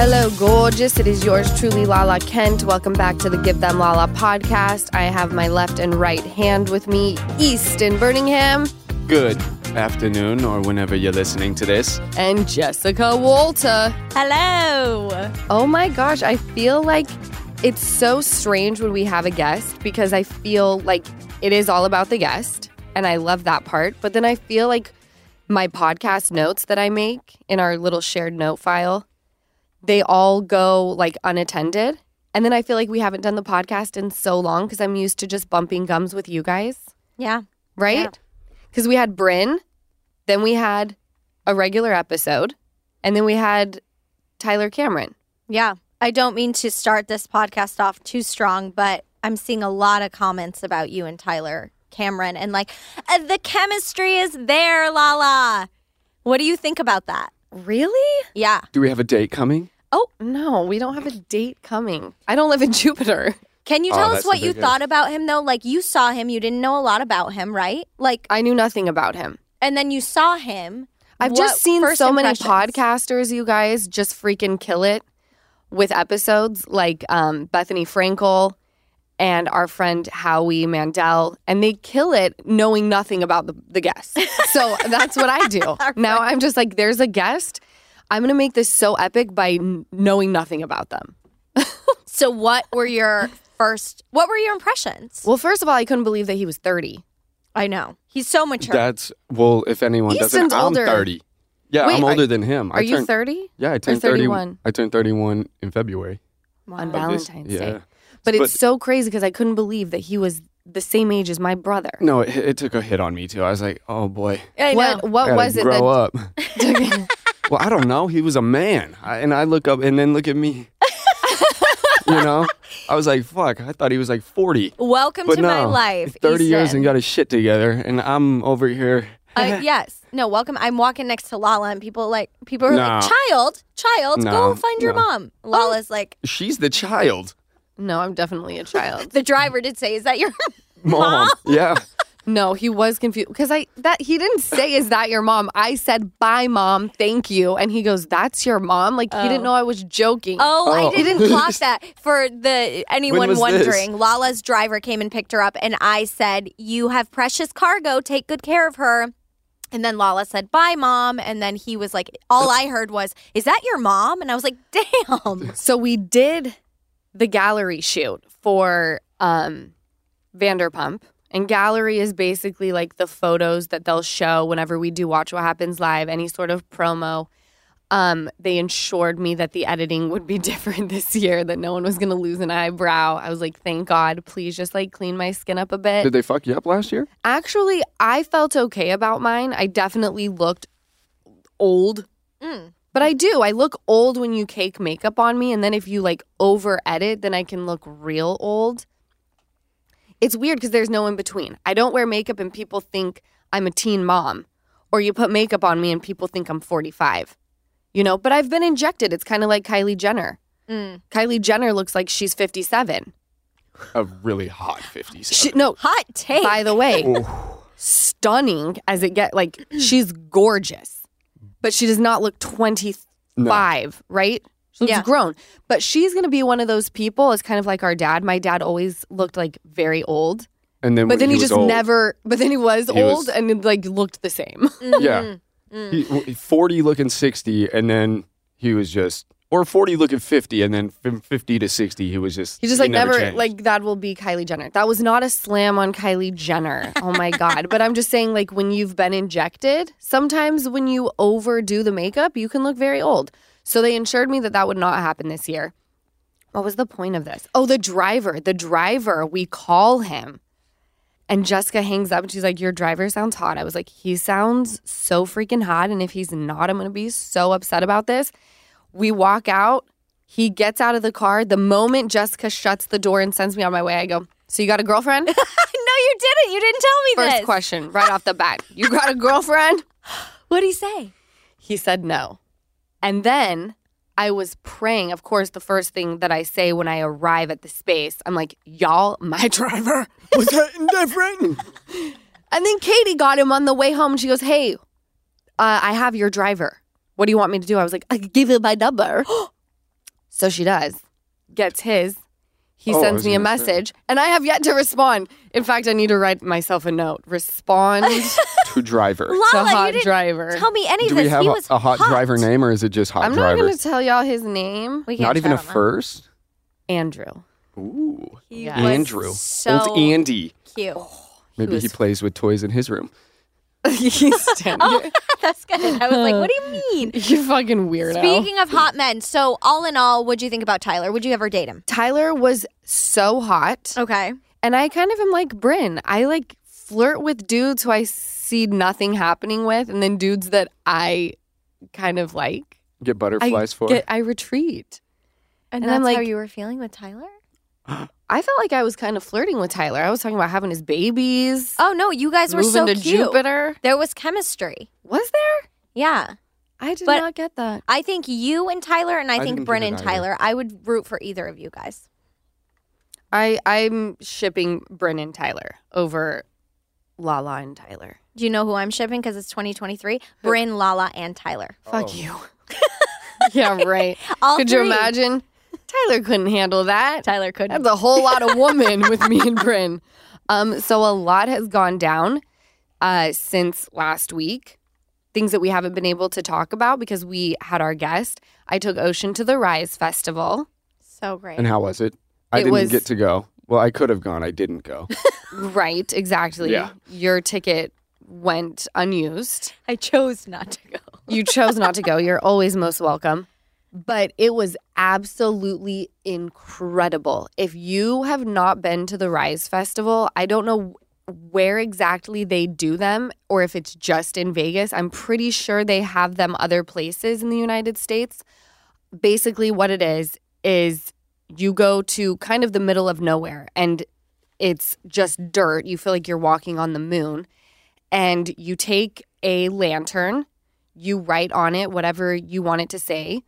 Hello, gorgeous. It is yours truly, Lala Kent. Welcome back to the Give Them Lala podcast. I have my left and right hand with me, Easton Burningham, Good afternoon, or whenever you're listening to this. and Jessica Walter. Hello. Oh my gosh, I feel like it's so strange when we have a guest because I feel like it is all about the guest, and I love that part. But then I feel like my podcast notes that I make in our little shared note file, they all go like unattended. And then I feel like we haven't done the podcast in so long because I'm used to just bumping gums with you guys, Yeah. right? Because we had Bryn, then we had a regular episode, and then we had Tyler Cameron. Yeah. I don't mean to start this podcast off too strong, but I'm seeing a lot of comments about you and Tyler Cameron and like "Uh, the chemistry is there, Lala. What do you think about that? Really? Yeah. Do we have a date coming? Oh, no, we don't have a date coming. I don't live in Jupiter. Can you Oh, tell us that's what the you big thought about him though? Like you saw him, you didn't know a lot about him, right? Like I knew nothing about him. and then you saw him. I've What just seen first so many impressions? podcasters, you guys, just freaking kill it with episodes like um, Bethenny Frankel and our friend Howie Mandel, and they kill it knowing nothing about the, the guest. So that's what I do. now I'm just like, there's a guest. I'm going to make this so epic by n- knowing nothing about them. So what were your first what were your impressions? Well, first of all, I couldn't believe that he was 30. I know. He's so mature. That's well. If anyone Easton's doesn't, I'm older. 30. Yeah, Wait, I'm are- older than him. Are you turned, 30? Yeah, I turned 31? 30. I turned 31 in February. On of this- Valentine's yeah. Day. But it's But- so crazy because I couldn't believe that he was the same age as my brother. No, it, it took a hit on me too. I was like, oh boy, I know. What what gotta was it grow that up. well, I don't know. He was a man, I, and I look up, and then look at me. you know, I was like, fuck. I thought he was like 40. Welcome But to no, my life. 30 years and got his shit together, and I'm over here. Uh, yes. No, welcome. I'm walking next to Lala and people like people are like, child, child, No, go find your mom. Lala's like, She's the child. No, I'm definitely a child. the driver did say, Is that your Mom. Yeah. no, he was confused because I that he didn't say is that your mom? I said bye mom, thank you. And he goes, That's your mom? Like he didn't oh. know I was joking. Oh, I Oh. didn't clock that. For the anyone was this? wondering, Lala's driver came and picked her up and I said, You have precious cargo, take good care of her. And then Lala said, Bye, mom. And then he was like, All I heard was, Is that your mom? And I was like, Damn. So we did the gallery shoot for um Vanderpump. And gallery is basically like the photos that they'll show whenever we do Watch What Happens Live, any sort of promo. Um, they ensured me that the editing would be different this year, that no one was gonna lose an eyebrow. I was like, thank God, please just like clean my skin up a bit. Did they fuck you up last year? Actually, I felt okay about mine. I definitely looked old. But I do. I look old when you cake makeup on me. And then if you like over edit, then I can look real old. It's weird because there's no in between. I don't wear makeup and people think I'm a teen mom. Or you put makeup on me and people think I'm 45. You know, but I've been injected. It's kind of like Kylie Jenner. Mm. Kylie Jenner looks like she's 57. A really hot 50s. She, no, Hot take. by the way, stunning as it get like she's gorgeous, but she does not look 25, right? She looks Yeah. grown. But she's going to be one of those people, it's kind of like our dad. My dad always looked like very old, and then but then he, was just old, never, but then he was He old was- and it, like looked the same. Yeah. Mm-hmm. Mm-hmm. He, 40 looking 60, and then he was just, or 40 look at 50, and then from 50 to 60, he was just, He just like never, changed. like that will be Kylie Jenner. That was not a slam on Kylie Jenner. Oh my God. But I'm just saying, like, when you've been injected, sometimes when you overdo the makeup, you can look very old. So they ensured me that that would not happen this year. What was the point of this? Oh, the driver. The driver, we call him. And Jessica hangs up and she's like, Your driver sounds hot. I was like, He sounds so freaking hot. And if he's not, I'm going to be so upset about this. We walk out. He gets out of the car. The moment Jessica shuts the door and sends me on my way, I go, So you got a girlfriend? no, you didn't. You didn't tell me First this. question right off the bat. You got a girlfriend? What did he say? He said no. And then I was praying. Of course, the first thing that I say when I arrive at the space, I'm like, y'all, my driver was hitting different. and then Katie got him on the way home. She goes, hey, uh, I have your driver. What do you want me to do? I was like, I could give you my number. so she does, gets his. He Oh, sends me a gonna say. message, and I have yet to respond. In fact, I need to write myself a note. Respond To driver. to Lala, you hot didn't driver. tell me any Do we have he a, was a hot, driver name or is it just hot I'm driver? not going to tell y'all his name. We can't Not even a him. first? Andrew. Ooh. He Yeah. Andrew. So Old Andy. cute. Oh, Maybe he was- plays with toys in his room. He's standing. Oh, that's good. I was like, what do you mean? You fucking weirdo. Speaking of hot men, so all in all, what'd you think about Tyler? Would you ever date him? Tyler was so hot, Okay. and I kind of am like Bryn. I like flirt with dudes who I see nothing happening with, and then dudes that I kind of like. Get butterflies I for. get, I retreat. And, And I'm that's how like- you were feeling with Tyler? I felt like I was kind of flirting with Tyler. I was talking about having his babies, Oh no, you guys were moving so to cute. Jupiter. There was chemistry. Was there? Yeah. I did But- not get that. I think you and Tyler, and I, I think didn't Bryn and. Tyler, I would root for either of you guys. I I'm shipping Bryn and Tyler over Lala and Tyler. Do you know who I'm shipping? Because it's 2023. Bryn, Lala, and Tyler. Oh. Fuck Oh. you. yeah, right. All Could you imagine? Tyler couldn't handle that. Tyler couldn't. That's a whole lot of woman with me and Bryn. Um, so a lot has gone down uh, since last week. Things that we haven't been able to talk about because we had our guest. I took Ocean to the Rise Festival. So great. and how was it? I It didn't was- get to go. Well, I could have gone. I didn't go. Right, exactly. Yeah. Your ticket went unused. I chose not to go. You chose not to go. You're always most welcome. But it was absolutely incredible. If you have not been to the Rise Festival, I don't know where exactly they do them or if it's just in Vegas. I'm pretty sure they have them other places in the United States. Basically, what it is, is you go to kind of the middle of nowhere and it's just dirt. You feel like you're walking on the moon. And you take a lantern, you write on it whatever you want it to say.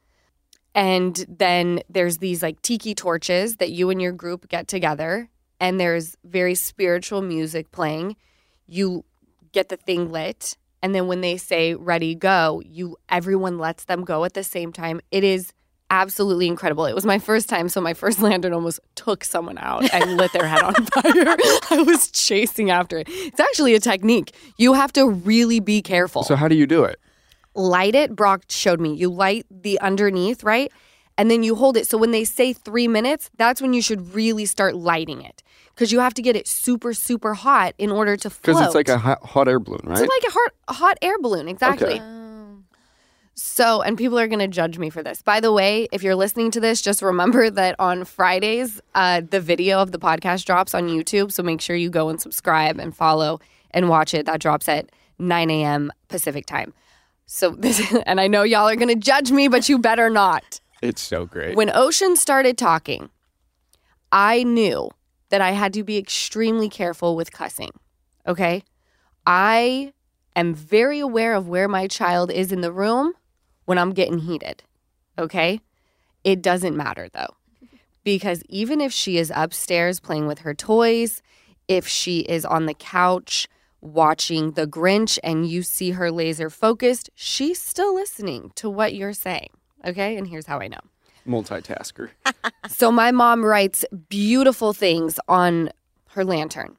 And then there's these like tiki torches that you and your group get together, and there's very spiritual music playing. You get the thing lit, and then when they say ready go, you everyone lets them go at the same time. It is absolutely incredible. It was my first time, so my first lantern almost took someone out and lit their head on fire. I was chasing after it. It's actually a technique. You have to really be careful So how do you do it? Light it. Brock showed me. You light the underneath, right? And then you hold it. So when they say three minutes, that's when you should really start lighting it because you have to get it super, super hot in order to float. Because it's like a hot, hot air balloon, right? It's like a hot, hot air balloon, exactly. Okay. So, and people are going to judge me for this. By the way, if you're listening to this, just remember that on Fridays, uh, the video of the podcast drops on YouTube. So make sure you go and subscribe and follow and watch it. That drops at 9 a.m. Pacific time. So this, and I know y'all are going to judge me, but you better not. It's so great. When Ocean started talking, I knew that I had to be extremely careful with cussing. Okay. I am very aware of where my child is in the room when I'm getting heated. Okay. It doesn't matter though, because even if she is upstairs playing with her toys, if she is on the couch watching The Grinch and you see her laser focused, she's still listening to what you're saying. Okay. And here's how I know. Multitasker. So my mom writes beautiful things on her lantern.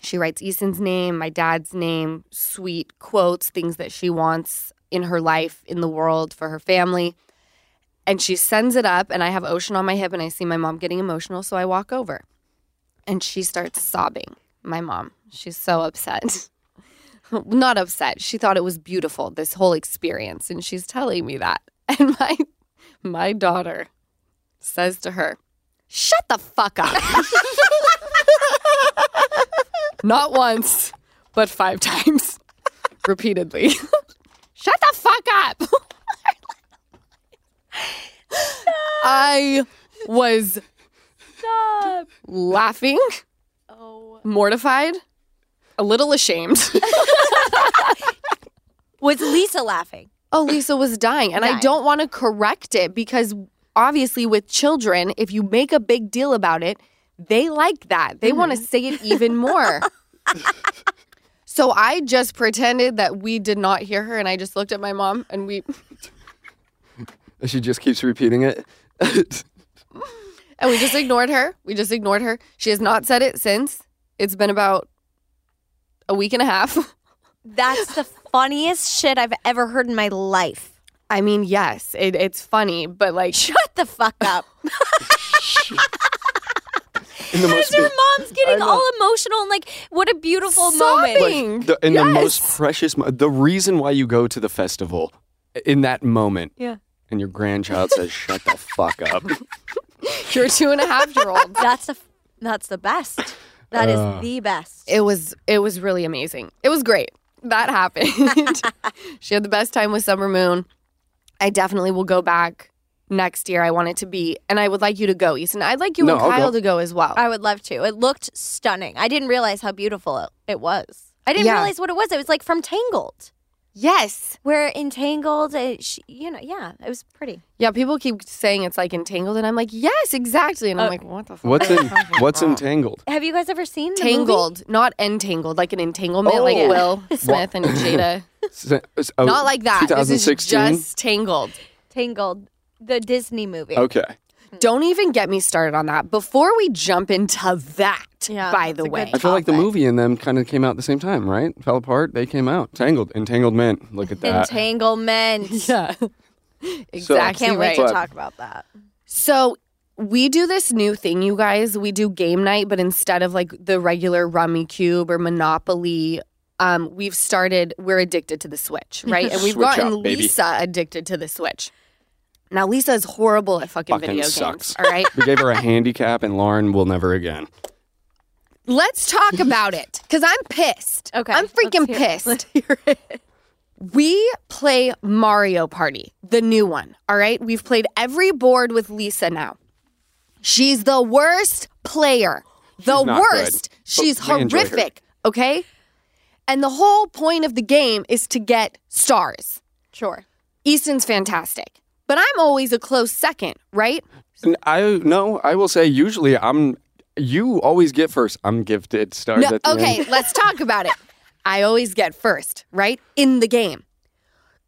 She writes Easton's name, my dad's name, sweet quotes, things that she wants in her life, in the world, for her family. And she sends it up, and I have Ocean on my hip, and I see my mom getting emotional. So I walk over, and she starts sobbing. My mom, she's so upset. Not upset. She thought it was beautiful, this whole experience. And she's telling me that. And my my daughter says to her, Shut the fuck up. Not once, but five times. Repeatedly. Shut the fuck up. I was laughing, Oh. mortified, a little ashamed. Was Lisa laughing? oh, Lisa was dying. And I don't want to correct it because obviously, with children, if you make a big deal about it, they like that. They want to mm-hmm. say it even more. so I just pretended that we did not hear her. And I just looked at my mom and we, She just keeps repeating it. and we just ignored her. We just ignored her. She has not said it since. It's been about a week and a half. That's the funniest shit I've ever heard in my life. I mean, yes, it, it's funny, but like, Shut the fuck up. In the most, Her mom's getting all emotional and like, what a beautiful moment. sobbing. the, in the most Yes. precious, mo- the reason why you go to the festival in that moment, Yeah. and your grandchild says, "Shut the fuck up." You're two and a half year old. That's the that's the best. That is Uh. the best. It was it was really amazing. It was great. That happened. she had the best time with Summer Moon. I definitely will go back next year. I want it to be, and I would like you to go, Easton. I'd like you No, and I'll Kyle go. to go as well. I would love to. It looked stunning. I didn't realize how beautiful it, it was. I didn't Yeah. realize what it was. It was like from Tangled. Yes. Where in Tangled, it, sh you know, yeah, it was pretty. Yeah. People keep saying it's like entangled, and I'm like, yes, exactly. And I'm Uh, like, what the fuck? What's in What's entangled? Have you guys ever seen the movie? Tangled, not entangled, like an entanglement, Oh. like Yeah. Will Smith and Jada. S- oh, not like that. This is 2016. just Tangled. Tangled, the Disney movie. Okay. Don't even get me started on that. Before we jump into that, Yeah, by the way, I feel like the movie and them kind of came out at the same time, right? Fell apart. They came out. Tangled. Entanglement. Look at that. Entanglement. yeah, I exactly can't wait right. to talk about that. So we do this new thing, you guys. We do game night, but instead of like the regular Rummikub or Monopoly, um, we've started. We're addicted to the Switch, right? And we've Switch gotten up. Lisa addicted to the Switch. Now Lisa is horrible at fucking, Fucking video sucks. games. All right, we gave her a handicap, and Lauren will never again. let's talk about it because I'm pissed. Okay, I'm freaking let's hear- pissed. We play Mario Party, the new one. All right. We've played every board with Lisa now. She's the worst player. The She's not worst. good, but She's we enjoy her. horrific. Okay. And the whole point of the game is to get stars. Sure. Easton's fantastic, but I'm always a close second, right? And I no, I will say usually I'm. You always get first. I'm gifted stars No, at the okay, let's talk about it. I always get first, right? In the game.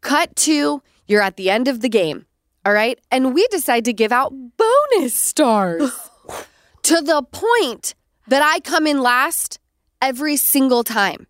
Cut to, you're at the end of the game, all right? And we decide to give out bonus stars to the point that I come in last every single time.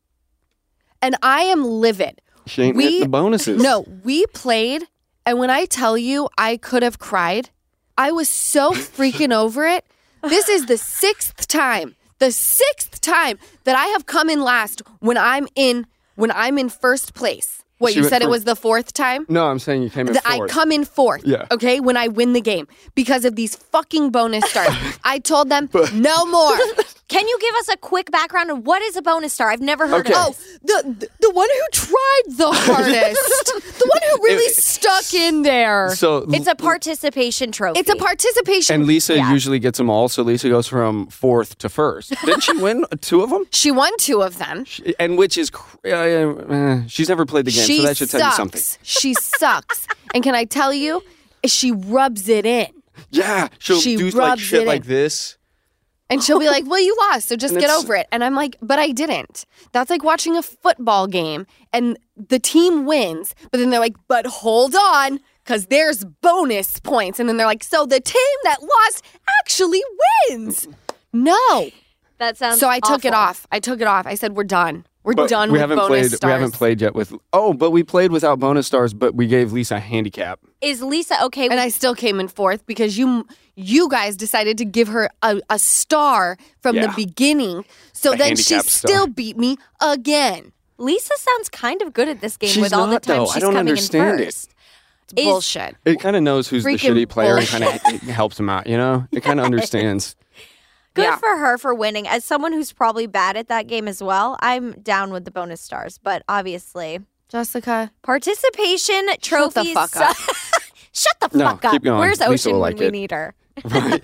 And I am livid. She ain't We- hit the bonuses. No, we played, and when I tell you I could have cried, I was so freaking over it. This is the sixth time, the sixth time that I have come in last when I'm in when I'm in first place. What She you said it was the fourth time? No, I'm saying you came in That I come in fourth. Yeah. Okay, when I win the game because of these fucking bonus stars. I told them no more. Can you give us a quick background on what is a bonus star? I've never heard Okay. of Oh, the the one who tried the hardest, the one who really It- stuck in there. so It's a participation trophy. It's a participation. and Lisa Yeah. usually gets them all, so Lisa goes from fourth to first. Didn't she win two of them? she won two of them. She- And which is, cr- uh, uh, she's never played the game, she so that should sucks. tell you something. She sucks. and can I tell you, she rubs it in. Yeah, she'll She do like rubs shit it like this. And she'll be like, Well, you lost, so just And get over it. And I'm like, But I didn't. That's like watching a football game and the team wins, but then they're like, But hold on, because there's bonus points. And then they're like, So the team that lost actually wins. No. that sounds So I took it off. I took it off. I said, We're done. We're But done we with haven't bonus played. stars. We haven't played yet with. Oh, but we played without bonus stars. But we gave Lisa a handicap. Is Lisa okay with and I still came in fourth because you you guys decided to give her a, a star from the beginning. So A then she star. still beat me again. Lisa sounds kind of good at this game She's with all the not, time though. she's I don't coming understand in it. first. It's bullshit. It kind of knows who's the shitty player and kind of helps him out. You know, it kind of understands. Good Yeah. for her for winning. As someone who's probably bad at that game as well, I'm down with the bonus stars. But obviously, Jessica, participation trophies. Shut the fuck up. Shut the No, fuck up. keep going. Where's Ocean will when like we need her? Right.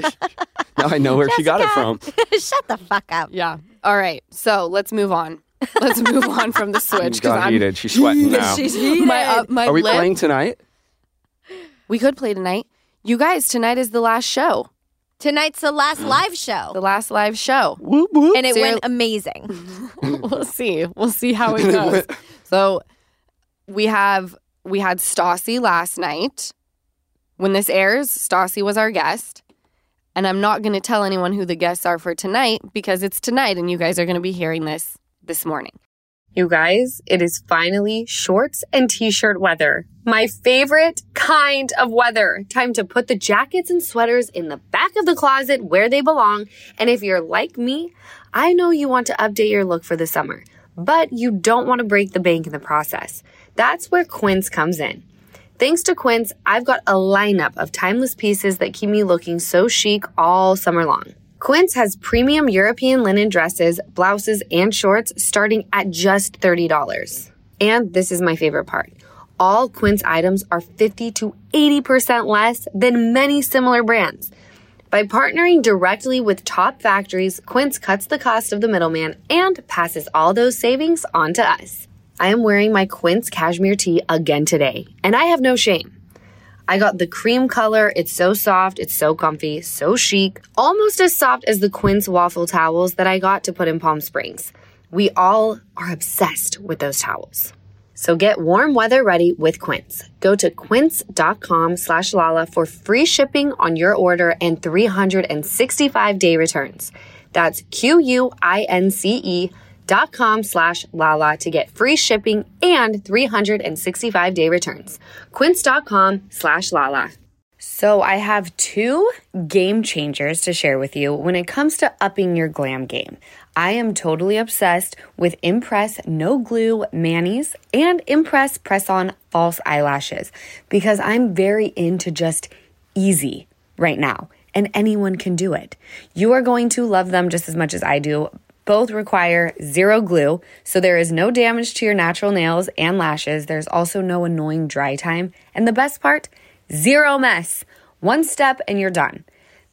now I know where she got it from. Shut the fuck up. yeah. All right, so let's move on. Let's move on from the switch She's I'm heated. She's sweating now. She's heated. My, uh, my Are we lip- playing tonight? We could play tonight. You guys, tonight is the last show, Tonight's the last live show. the last live show. Whoop, whoop. and it So went amazing. we'll see. We'll see how it goes. so we have we had Stassi last night. When this airs, Stassi was our guest. And I'm not going to tell anyone who the guests are for tonight because it's tonight and you guys are going to be hearing this this morning. You guys, it is finally shorts and t-shirt weather. My favorite kind of weather. Time to put the jackets and sweaters in the back of the closet where they belong. And if you're like me, I know you want to update your look for the summer, but you don't want to break the bank in the process. That's where Quince comes in. Thanks to Quince, I've got a lineup of timeless pieces that keep me looking so chic all summer long. Quince has premium European linen dresses, blouses, and shorts starting at just $30. And this is my favorite part. All Quince items are 50 to 80% less than many similar brands. By partnering directly with top factories, Quince cuts the cost of the middleman and passes all those savings on to us. I am wearing my Quince cashmere tee again today, and I have no shame. I got the cream color. It's so soft, it's so comfy, so chic, almost as soft as the Quince waffle towels that I got to put in Palm Springs. We all are obsessed with those towels. So get warm weather ready with Quince. Go to quince.com slash Lala for free shipping on your order and 365 day returns. That's Q-U-I-N-C-E dot com slash Lala to get free shipping and 365 day returns. Quince.com slash Lala. So I have two game changers to share with you when it comes to upping your glam game. I am totally obsessed with Impress No Glue Manis and Impress Press On False Eyelashes because I'm very into just easy right now and anyone can do it. You are going to love them just as much as I do. Both require zero glue, so there is no damage to your natural nails and lashes. There's also no annoying dry time. And the best part, zero mess. One step and you're done.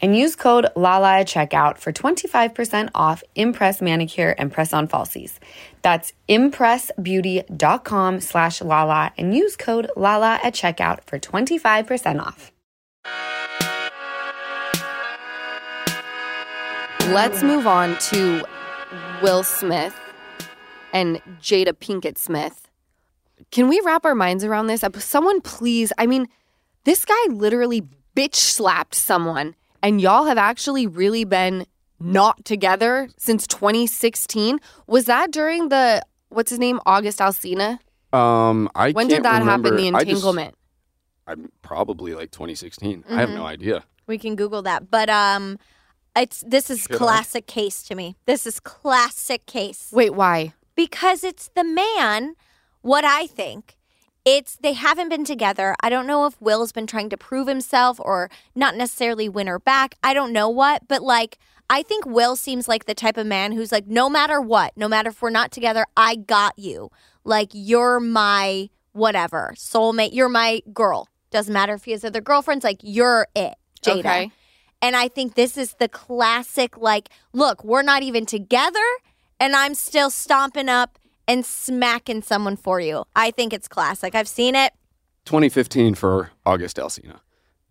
and use code LALA at checkout for 25% off Impress Manicure and Press-On Falsies. That's impressbeauty.com slash LALA and use code LALA at checkout for 25% off. Let's move on to Will Smith and Jada Pinkett Smith. Can we wrap our minds around this? Someone please, I mean, this guy literally bitch slapped someone, and y'all have actually really been not together since 2016. Was that during the, what's his name, August Alsina? Um, I When can't did that happen, the I just- entanglement? I'm probably like 2016. I have no idea. We can Google that. But um it's this is Should I? classic case to me. This is classic case. Wait, why? because it's the man what i think it's they haven't been together. I don't know if will's been trying to prove himself or not necessarily win her back. I don't know what but like i think will seems like the type of man who's like no matter what no matter if we're not together i got you. Like you're my whatever soulmate you're my girl. Doesn't matter if he has other girlfriends like you're it jada. Okay. and I think this is the classic, like, look, we're not even together, and I'm still stomping up and smacking someone for you. I think it's classic. I've seen it. 2015 for August Alsina.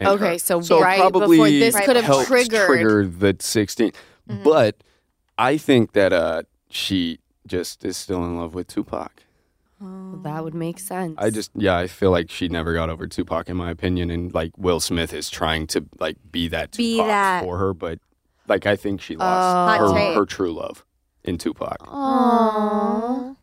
Okay, her. so so right probably before this could have helped triggered- trigger the 16. Mm-hmm. But I think that uh, she just is still in love with Tupac. Well, that would make sense. I just yeah, I feel like she never got over Tupac in my opinion, and like Will Smith is trying to like be that Be that. for her, but like I think she Oh. lost Hot her, her true love in Tupac. Aww.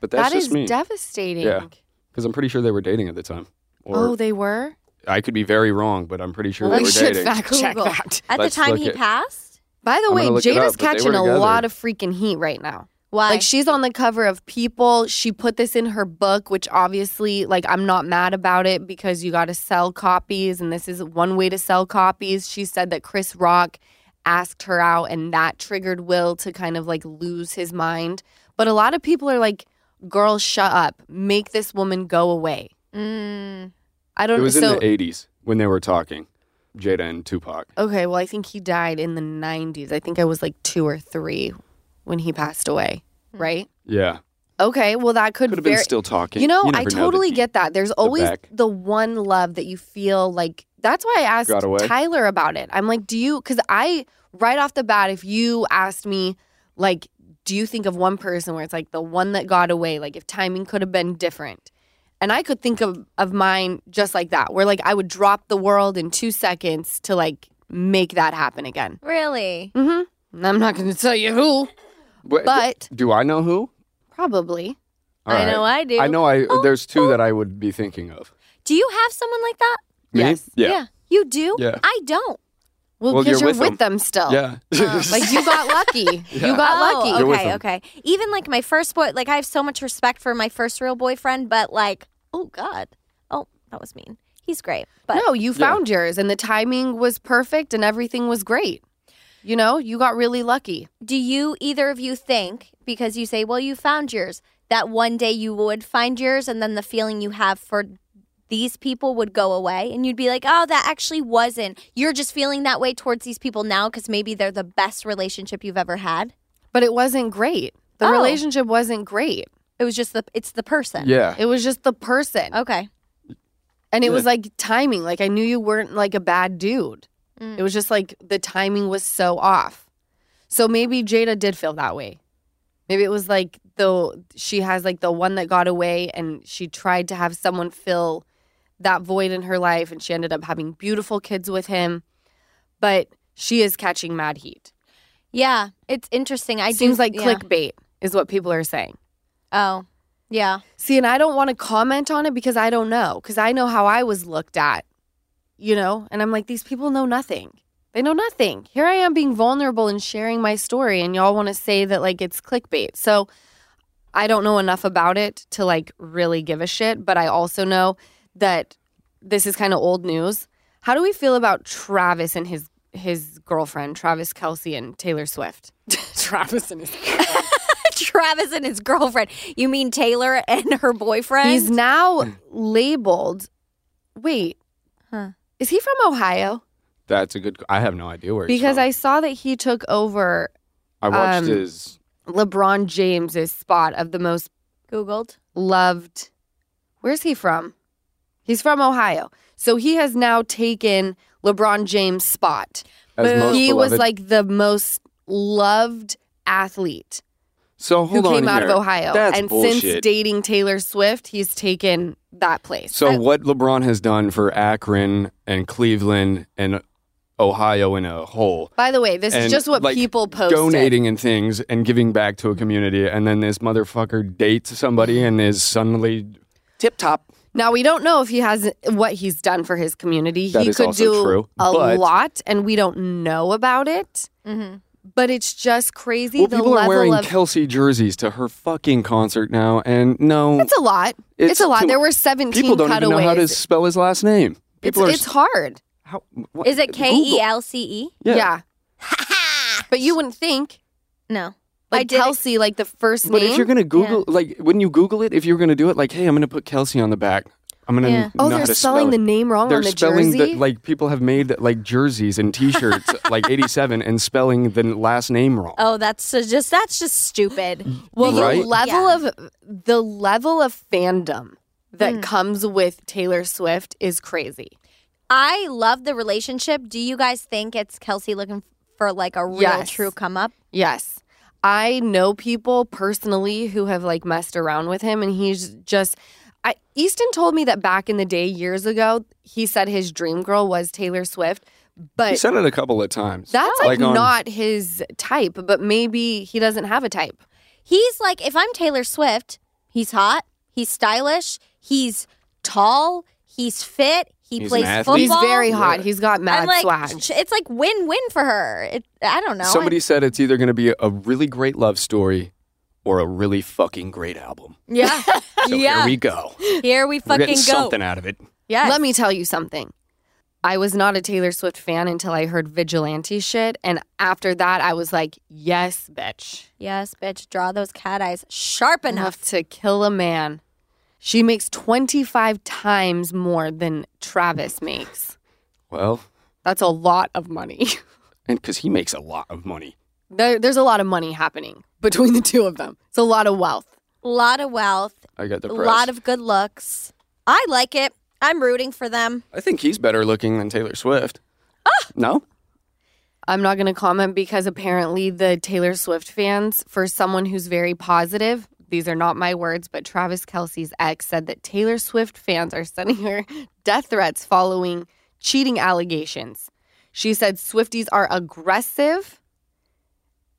But that's That just is me devastating. Yeah. because I'm pretty sure they were dating at the time. Or Oh, they were? I could be very wrong, but I'm pretty sure we they were should dating. fact check Google. that. At Let's the time he at- passed? By the I'm way, gonna look it Jada's up, but they were catching a lot of freaking heat right now. Why? Like she's on the cover of People. She put this in her book, which obviously, like, I'm not mad about it because you got to sell copies, and this is one way to sell copies. She said that Chris Rock asked her out, and that triggered Will to kind of like lose his mind. But a lot of people are like, "Girl, shut up! Make this woman go away." Mm. I don't. Know. It was so in the 80s when they were talking, Jada and Tupac. okay, well, I think he died in the 90s. I think I was like two or three when he passed away. Right. Yeah, Okay, well that could, could have very been still talking. You know, never I the totally deep- get that. There's always back. the one love that you feel like. That's why I asked Tyler about it. I'm like, do you? Because I, right off the bat, if you asked me, like, do you think of one person where it's like the one that got away? Like, if timing could have been different. And I could think of, of mine just like that, where like I would drop the world in two seconds to like make that happen again. Really? Mm-hmm. I'm not going to tell you who, But, but do I know who? probably. All I know I do. I know. I Oh, there's two that I would be thinking of. Do you have someone like that? Me? Yes. Yeah. You do? Yeah. I don't. Well, Well, because you're you're, with with them, still. Yeah. Like you got lucky. You got oh, lucky. You're okay, okay. Even like my first boy, like I have so much respect for my first real boyfriend, but like, oh God. Oh, that was mean. He's great. But no, you Yeah. found yours and the timing was perfect and everything was great. You know, you got really lucky. do you either of you think, because you say, well, you found yours, that one day you would find yours and then the feeling you have for these people would go away and you'd be like, oh, that actually wasn't. You're just feeling that way towards these people now because maybe they're the best relationship you've ever had. But it wasn't great. The Oh. relationship wasn't great. It was just the, it's the person. yeah. It was just the person. Okay. And it was like timing. Like I knew you weren't like a bad dude. Mm. It was just like the timing was so off. So maybe Jada did feel that way. Maybe it was like the she has like the one that got away and she tried to have someone fill that void in her life and she ended up having beautiful kids with him. But she is catching mad heat. Yeah. It's interesting. I seems do, like yeah. clickbait is what people are saying. Oh, yeah. See, and I don't want to comment on it because I don't know, because I know how I was looked at, you know? And I'm like, these people know nothing. They know nothing. Here I am being vulnerable and sharing my story, and y'all want to say that like it's clickbait. So I don't know enough about it to like really give a shit, but I also know that this is kind of old news. How do we feel about Travis and his his girlfriend, Travis Kelce and Taylor Swift? Travis and his Travis and his girlfriend. You mean Taylor and her boyfriend? He's now labeled. Wait, Huh. is he from Ohio? That's a good. I have no idea where. he's Because from. I saw that he took over I watched um, his. LeBron James's spot of the most Googled. loved. Where's he from? He's from Ohio. So he has now taken LeBron James' spot. He was like the most loved athlete So who hold on came out of. Ohio. That's and bullshit. since dating Taylor Swift, he's taken that place. So what LeBron has done for Akron and Cleveland and Ohio in a whole, By the way, this is just what like, people post donating and things and giving back to a community, and then this motherfucker dates somebody and is suddenly tip top. Now we don't know if he has what he's done for his community. That he is could also do true, a but- lot, and we don't know about it. Mm-hmm. But it's just crazy Well, the people are wearing of. Kelce jerseys to her fucking concert now, and no, it's a lot. It's, a lot. too- there were seventeen people don't cutaways. even know how to spell his last name. it's, are it's hard. how, what- Is it K E L C E? Google. L C E? Yeah. but you wouldn't think No. I like did. Kelsey, like the first But name. if you're gonna Google, like when you Google it, if you're gonna do it, like, hey, I'm gonna put Kelsey on the back. I'm gonna Yeah. oh, know they're how to spelling spell the name wrong They're on the spelling jersey. the like people have made like jerseys and T-shirts like 87 and spelling the last name wrong. Oh, that's so just that's just stupid. Well, the Right? level Yeah. of the level of fandom that Mm. comes with Taylor Swift is crazy. I love the relationship. Do you guys think it's Kelce looking for like a real Yes. true come up? Yes. I know people personally who have like messed around with him and he's just I Easton told me that back in the day years ago, he said his dream girl was Taylor Swift, but He said it a couple of times. that's like, on- not his type, but maybe he doesn't have a type. He's like, if I'm Taylor Swift, he's hot, he's stylish, he's tall, he's fit, he He's an plays athlete. football. He's very hot. He's got mad I'm like, swag. sh- it's like win-win for her. It, I don't know. Somebody said it's either going to be a really great love story or a really fucking great album. yeah, So yeah. here we go. Here we We're fucking getting go. something out of it. Yeah. Let me tell you something. I was not a Taylor Swift fan until I heard vigilante shit. And after that, I was like, yes, bitch. Yes, bitch. Draw those cat eyes sharp enough. Enough to kill a man. She makes 25 times more than Travis makes. Well, That's a lot of money. and because he makes a lot of money. there, there's a lot of money happening between the two of them. It's a lot of wealth. A lot of wealth, I got the a lot of good looks. I like it. I'm rooting for them. I think he's better looking than Taylor Swift. Ah! No? I'm not going to comment because apparently the Taylor Swift fans, for someone who's very positive, these are not my words, but Travis Kelce's ex said that Taylor Swift fans are sending her death threats following cheating allegations. She said Swifties are aggressive.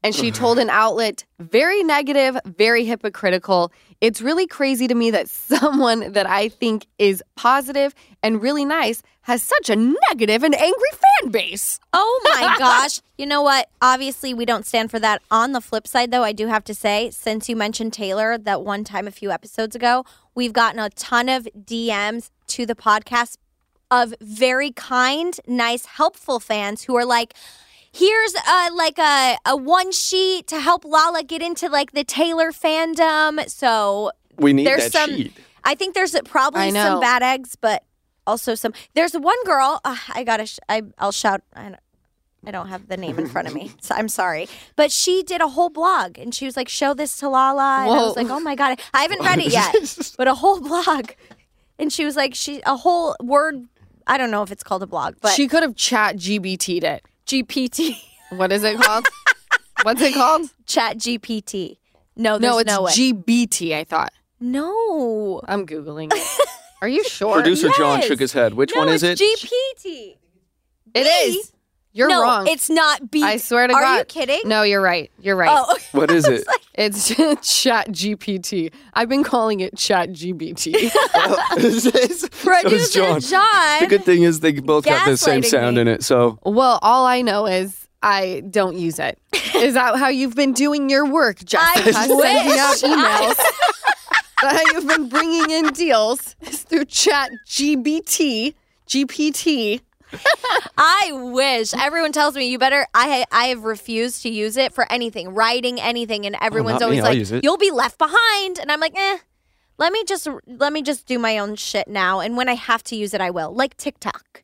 And she uh-huh. told an outlet, very negative, very hypocritical. It's really crazy to me that someone that I think is positive and really nice has such a negative and angry fan base. Oh my gosh. You know what? Obviously, we don't stand for that. On the flip side, though, I do have to say, since you mentioned Taylor that one time a few episodes ago, we've gotten a ton of DMs to the podcast of very kind, nice, helpful fans who are like, Here's uh, like a, a one sheet to help Lala get into like the Taylor fandom. So We need There's that some- sheet. I think there's probably some bad eggs, but also some. There's one girl. Uh, I gotta. Sh- I, I'll shout. I don't, I don't have the name in front of me. So I'm sorry, but she did a whole blog and she was like, "Show this to Lala," and I was like, "Oh my god!" I haven't read it yet, but a whole blog, and she was like, "She a whole word." I don't know if it's called a blog, but she could have chat GBT'd it. GPT, What is it called? What's it called? Chat GPT. No, there's No, it's no way. GBT, I thought. no, I'm Googling it. Are you sure? Producer John Yes. shook his head. Which no, one is it's it? GPT. It is. You're no, wrong. it's not B. I swear to Are God. Are you kidding? No, you're right. You're right. Oh, What is it? It's Chat GPT. I've been calling it Chat GBT. Producer John. John. The good thing is they both have the same sound me. in it. So well, all I know is I don't use it. Is that how you've been doing your work, Jessica? I Sending out emails. that how you've been bringing in deals is through Chat GBT, GPT. I wish everyone tells me you better. I I have refused to use it for anything, writing anything, and everyone's not always I'll like, "You'll be left behind," and I'm like, "Eh." Let me just let me just do my own shit now, and when I have to use it, I will. Like TikTok,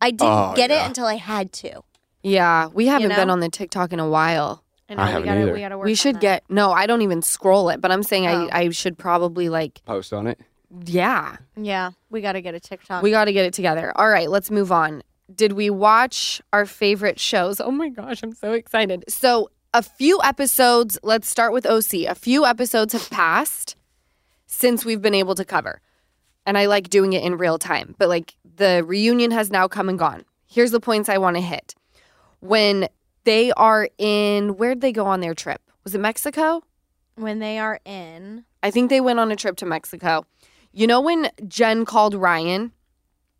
I didn't Oh, get it until I had to. Yeah, we haven't know? been on the TikTok in a while. I I haven't gotta, either. We, gotta work We on should that. get no, I don't even scroll it, but I'm saying Oh. I, I should probably like post on it. Yeah. Yeah, we got to get a TikTok. We got to get it together. All right, let's move on. Did we watch our favorite shows? Oh my gosh, I'm so excited. So, a few episodes, let's start with OC. A few episodes have passed since we've been able to cover. And I like doing it in real time. But like the reunion has now come and gone. Here's the points I want to hit. When they are in where'd they go on their trip? Was it Mexico? when they are in. I think they went on a trip to Mexico. You know when Jen called Ryan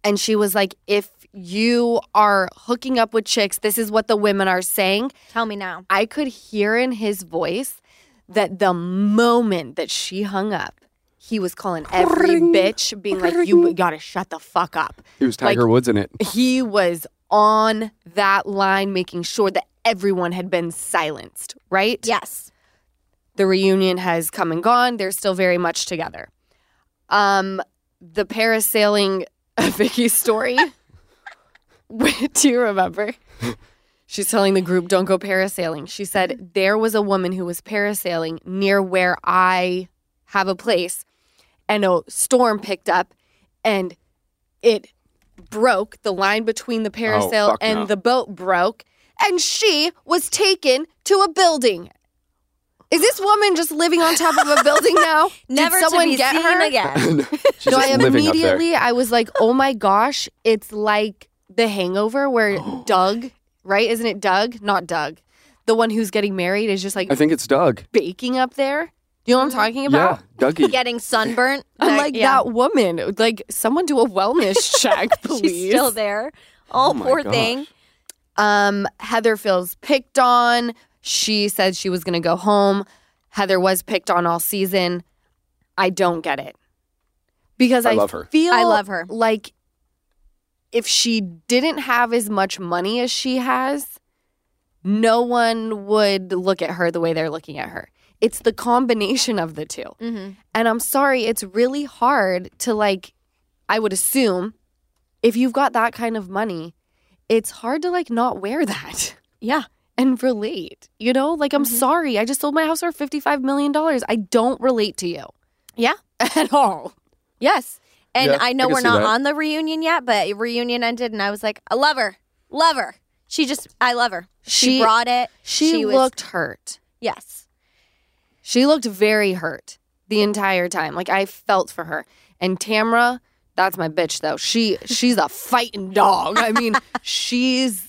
and she was like, if you are hooking up with chicks, this is what the women are saying. Tell me now. I could hear in his voice that the moment that she hung up, he was calling every bitch, being like, you gotta shut the fuck up. He was Tiger Woods in it. He was on that line, making sure that everyone had been silenced, right? Yes. the reunion has come and gone. They're still very much together. Um, the parasailing Vicki story. Do you remember? She's telling the group, "Don't go parasailing." She said there was a woman who was parasailing near where I have a place, and a storm picked up, and it broke. The line between the parasail Oh, and no. the boat broke, and she was taken to a building. Is this woman just living on top of a building now? Never Did someone to be get seen her? again. No, I living up there. immediately I was like, oh my gosh, it's like the hangover where Doug, right? Isn't it Doug? Not Doug. The one who's getting married is just like I think it's Doug. baking up there. You know what I'm talking about? Yeah, Dougie. Getting sunburnt. I'm like yeah. that woman. Like someone do a wellness check, please. She's still there. Oh, Oh my poor gosh. thing. Um, Heather feels picked on. She said she was going to go home. Heather was picked on all season. I don't get it because I I, love her. feel I love her. Like if she didn't have as much money as she has, no one would look at her the way they're looking at her. It's the combination of the 2 Mm-hmm. And I'm sorry, it's really hard to like, I would assume if you've got that kind of money, it's hard to like not wear that Yeah. And relate. You know, like, I'm Mhm. sorry, I just sold my house for $55 million. I don't relate to you Yeah. at all. Yes. And Yeah, I know I we're not that. on the reunion yet, but reunion ended and I was like, I love her. Love her. She just, I love her. She, She- brought it. She, She was- looked hurt. Yes. She looked very hurt the entire time. Like, I felt for her. And Tamra, that's my bitch, though. She She's a fighting dog. I mean, she's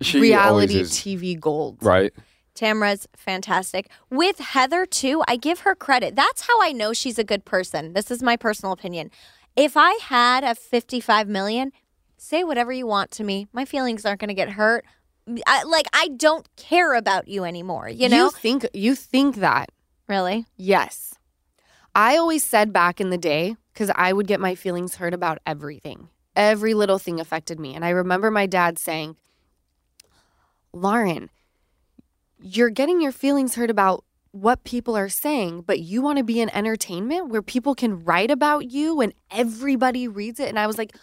She reality is, TV gold. right? Tamra's fantastic. With Heather, too, I give her credit. That's how I know she's a good person. This is my personal opinion. If I had a 55 million, say whatever you want to me. My feelings aren't going to get hurt. I, like, I don't care about you anymore, you know? think you think that. really? Yes. I always said back in the day, because I would get my feelings hurt about everything. Every little thing affected me. And I remember my dad saying, Lauren, you're getting your feelings hurt about what people are saying, but you want to be in entertainment where people can write about you and everybody reads it. And I was like,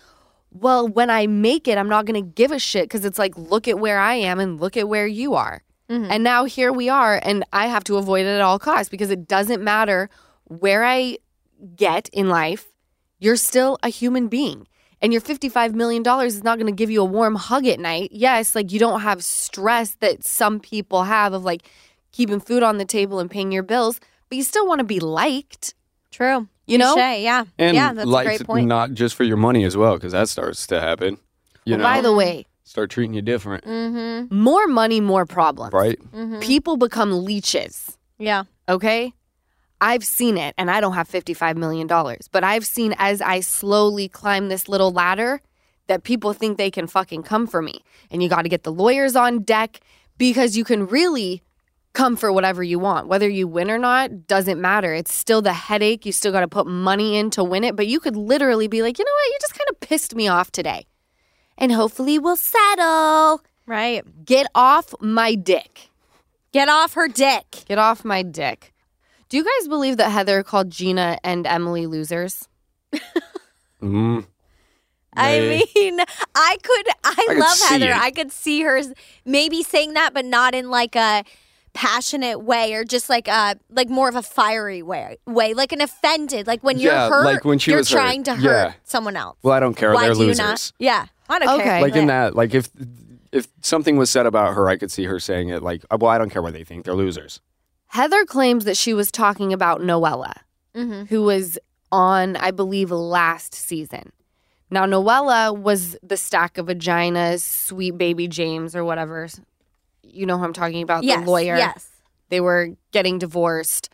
well, when I make it, I'm not going to give a shit because it's like, look at where I am and look at where you are. Mm-hmm. And now here we are, and I have to avoid it at all costs because it doesn't matter where I get in life, you're still a human being. And your $55 million is not going to give you a warm hug at night. Yes, like you don't have stress that some people have of like keeping food on the table and paying your bills, but you still want to be liked. True. You know? Touche, yeah. And yeah, that's a liked great point. not just for your money as well, because that starts to happen. You Well, know, by the way, start treating you different, mm-hmm. more money, more problems. right? Mm-hmm. People become leeches. Yeah. okay? I've seen it, and I don't have $55 million, but I've seen as I slowly climb this little ladder that people think they can fucking come for me. And you got to get the lawyers on deck because you can really come for whatever you want. Whether you win or not doesn't matter. It's still the headache. You still got to put money in to win it, but you could literally be like, you know what? You just kind of pissed me off today. And hopefully we'll settle. Right. Get off my dick. Get off her dick. Get off my dick. Do you guys believe that Heather called Gina and Emily losers? Mm. I mean, I could, I, could love see Heather. it. I could see her maybe saying that, but not in like a passionate way or just like a like more of a fiery way, way like an offended, like when Yeah, you're hurt, like when she you're was hurt. trying to hurt Yeah. someone else. Well, I don't care. Why They're do you losers. not? Yeah, I don't Okay. care. Like in that, like if if something was said about her, I could see her saying it. Like, well, I don't care what they think. They're losers. Heather claims that she was talking about Noella, Mhm. who was on, I believe, last season. Now, Noella was the stack of vaginas, sweet baby James, or whatever. You know who I'm talking about? yes, the lawyer. Yes. They were getting divorced.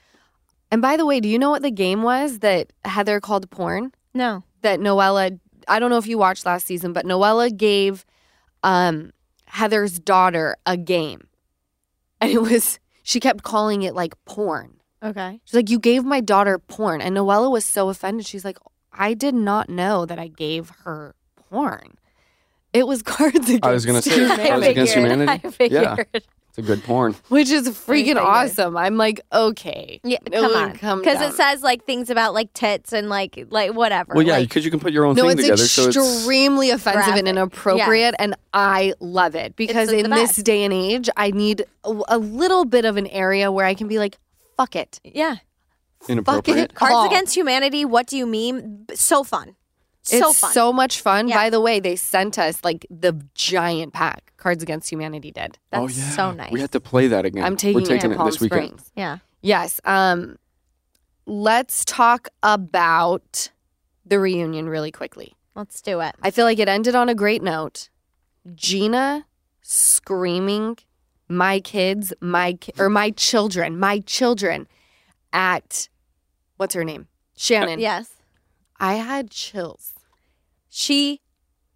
And by the way, do you know what the game was that Heather called porn? No. that Noella I don't know if you watched last season, but Noella gave um Heather's daughter a game. And it was she kept calling it like porn. Okay. She's like, You gave my daughter porn. And Noella was so offended. She's like, I did not know that I gave her porn. It was cards against I was gonna say, humanity, Cards Against Humanity? I figured. Yeah. It's a good porn. which is freaking awesome. I'm like, okay. Yeah, It come would on. come Because down. it says like things about like tits and like like whatever. Well, yeah, like, because you can put your own No, thing it's together. So it's extremely offensive and graphic. inappropriate, and I love it because the in this best. day and age, I need a, a little bit of an area where I can be like, "Fuck it, yeah. fuck inappropriate. it." Cards all. Against Humanity. What do you mean? B- So fun. So it's fun. so much fun. Yeah. By the way, they sent us like the giant pack Cards Against Humanity did. That's oh yeah, so nice. We have to play that again. I'm taking, We're taking it it to Palm this weekend. Springs. yeah. Yes. Um, let's talk about the reunion really quickly. Let's do it. I feel like it ended on a great note. Gina screaming, "My kids, my ki- or my children, my children," at what's her name, Shannon. Yes. I had chills. She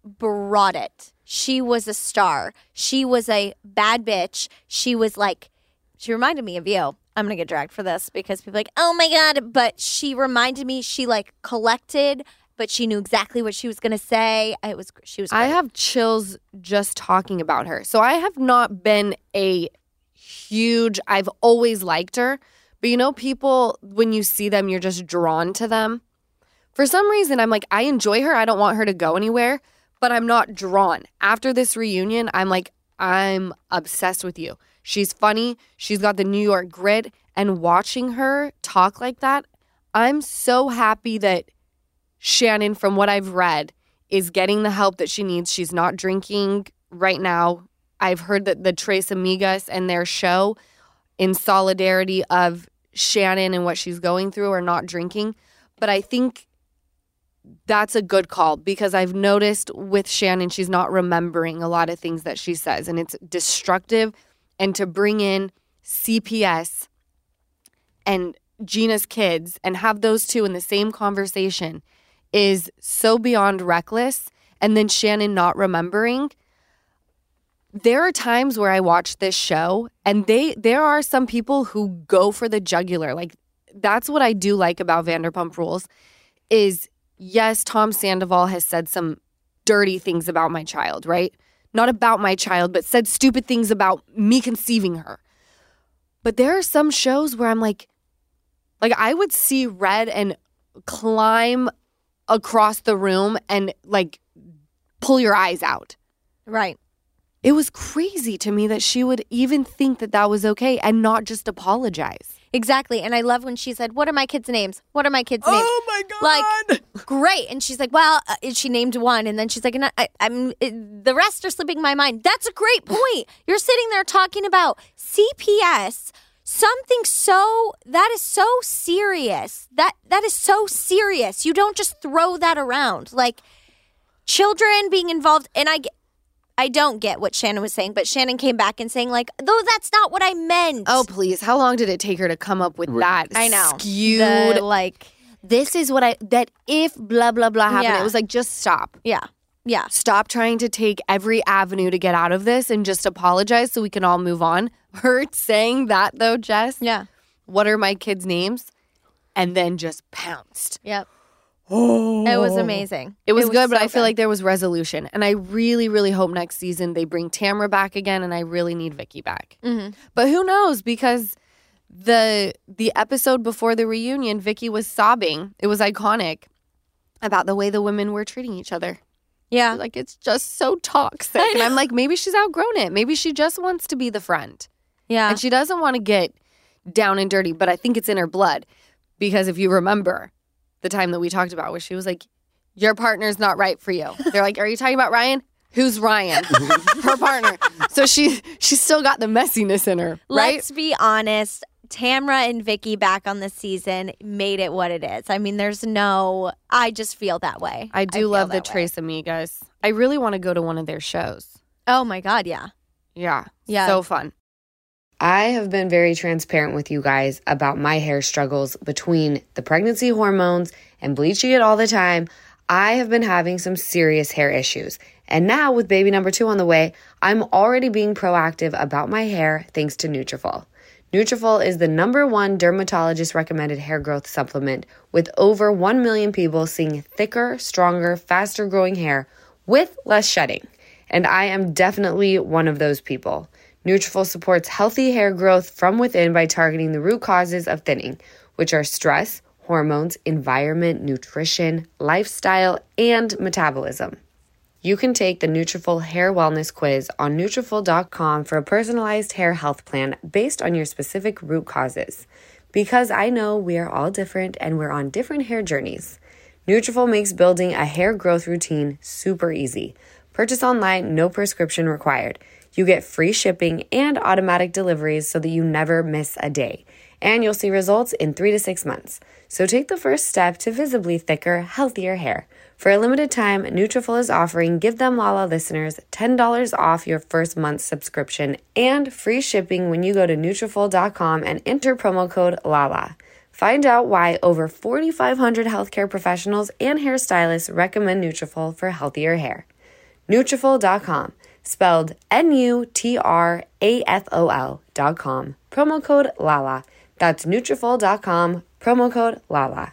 brought it. She was a star. She was a bad bitch. She was like, she reminded me of you. I'm gonna get dragged for this because people are like, oh my god. But she reminded me. She like collected, but she knew exactly what she was gonna say. It was she was. I have chills just talking about her. So I have not been a huge, I've always liked her. But you know, people, when you see them, you're just drawn to them. For some reason, I'm like, I enjoy her. I don't want her to go anywhere, but I'm not drawn. After this reunion, I'm like, I'm obsessed with you. She's funny. She's got the New York grit. And watching her talk like that, I'm so happy that Shannon, from what I've read, is getting the help that she needs. She's not drinking right now. I've heard that the Tres Amigas and their show, in solidarity of Shannon and what she's going through, are not drinking. But I think that's a good call because I've noticed with Shannon, she's not remembering a lot of things that she says, and it's destructive. And to bring in CPS and Gina's kids and have those two in the same conversation is so beyond reckless. And then Shannon not remembering. There are times where I watch this show and they there are some people who go for the jugular. Like that's what I do like about Vanderpump Rules is yes, Tom Sandoval has said some dirty things about my child, right? Not about my child, but said stupid things about me conceiving her. But there are some shows where I'm like, like I would see Red and climb across the room and like pull your eyes out. right. It was crazy to me that she would even think that that was okay and not just apologize. Exactly. And I love when she said, What are my kids' names? What are my kids' names? Oh my God. Like, great. And she's like, Well, uh, she named one. And then she's like, I, I'm, it, The rest are slipping my mind. That's a great point. You're sitting there talking about CPS. Something so that is so serious. That that is so serious. You don't just throw that around. Like children being involved and I I don't get what Shannon was saying, but Shannon came back and saying like, "Though that's not what I meant." Oh, please. How long did it take her to come up with that? I know. Skewed. The, like, this is what I, that if blah, blah, blah happened, Yeah. it was like, just stop. yeah, yeah. Stop trying to take every avenue to get out of this and just apologize so we can all move on. Her saying that though, Jess, Yeah. what are my kids' names? And then just pounced. Yep. It was amazing. It was, good, but so I feel like there was resolution. And I really, really hope next season they bring Tamra back again and I really need Vicki back. Mhm. But who knows? Because the the episode before the reunion, Vicki was sobbing. It was iconic about the way the women were treating each other. yeah, Like it's just so toxic. And I'm like, maybe she's outgrown it. Maybe she just wants to be the friend. yeah, And she doesn't want to get down and dirty, but I think it's in her blood. Because if you remember the time that we talked about where she was like, Your partner's not right for you. They're like, Are you talking about Ryan? Who's Ryan? her partner. So she she's still got the messiness in her. Right? Let's be honest. Tamra and Vicki back on the season made it what it is. I mean, there's no. I just feel that way. I do feel love the that way. Tres Amigas. I really want to go to one of their shows. Oh my god, yeah, Yeah. Yeah. So fun. I have been very transparent with you guys about my hair struggles between the pregnancy hormones and bleaching it all the time. I have been having some serious hair issues. And now with baby number 2 on the way, I'm already being proactive about my hair thanks to Nutrafol. Nutrafol is the number 1 dermatologist recommended hair growth supplement with over 1 million people seeing thicker, stronger, faster growing hair with less shedding. And I am definitely one of those people. Nutrafol supports healthy hair growth from within by targeting the root causes of thinning, which are stress, hormones, environment, nutrition, lifestyle, and metabolism. You can take the Nutrafol Hair Wellness Quiz on Nutrafol.com for a personalized hair health plan based on your specific root causes. Because I know we are all different and we're on different hair journeys. Nutrafol makes building a hair growth routine super easy. Purchase online, no prescription required. You get free shipping and automatic deliveries so that you never miss a day. And you'll see results in three to six months. So take the first step to visibly thicker, healthier hair. For a limited time, Nutrafol is offering Give Them Lala listeners $10 off your first month's subscription and free shipping when you go to Nutrafol.com and enter promo code LALA. Find out why over 4,500 healthcare professionals and hairstylists recommend Nutrafol for healthier hair. Nutrafol.com, spelled N-U-T-R-A-F-O-L dot com. Promo code LALA. That's Nutrafol.com, promo code LALA.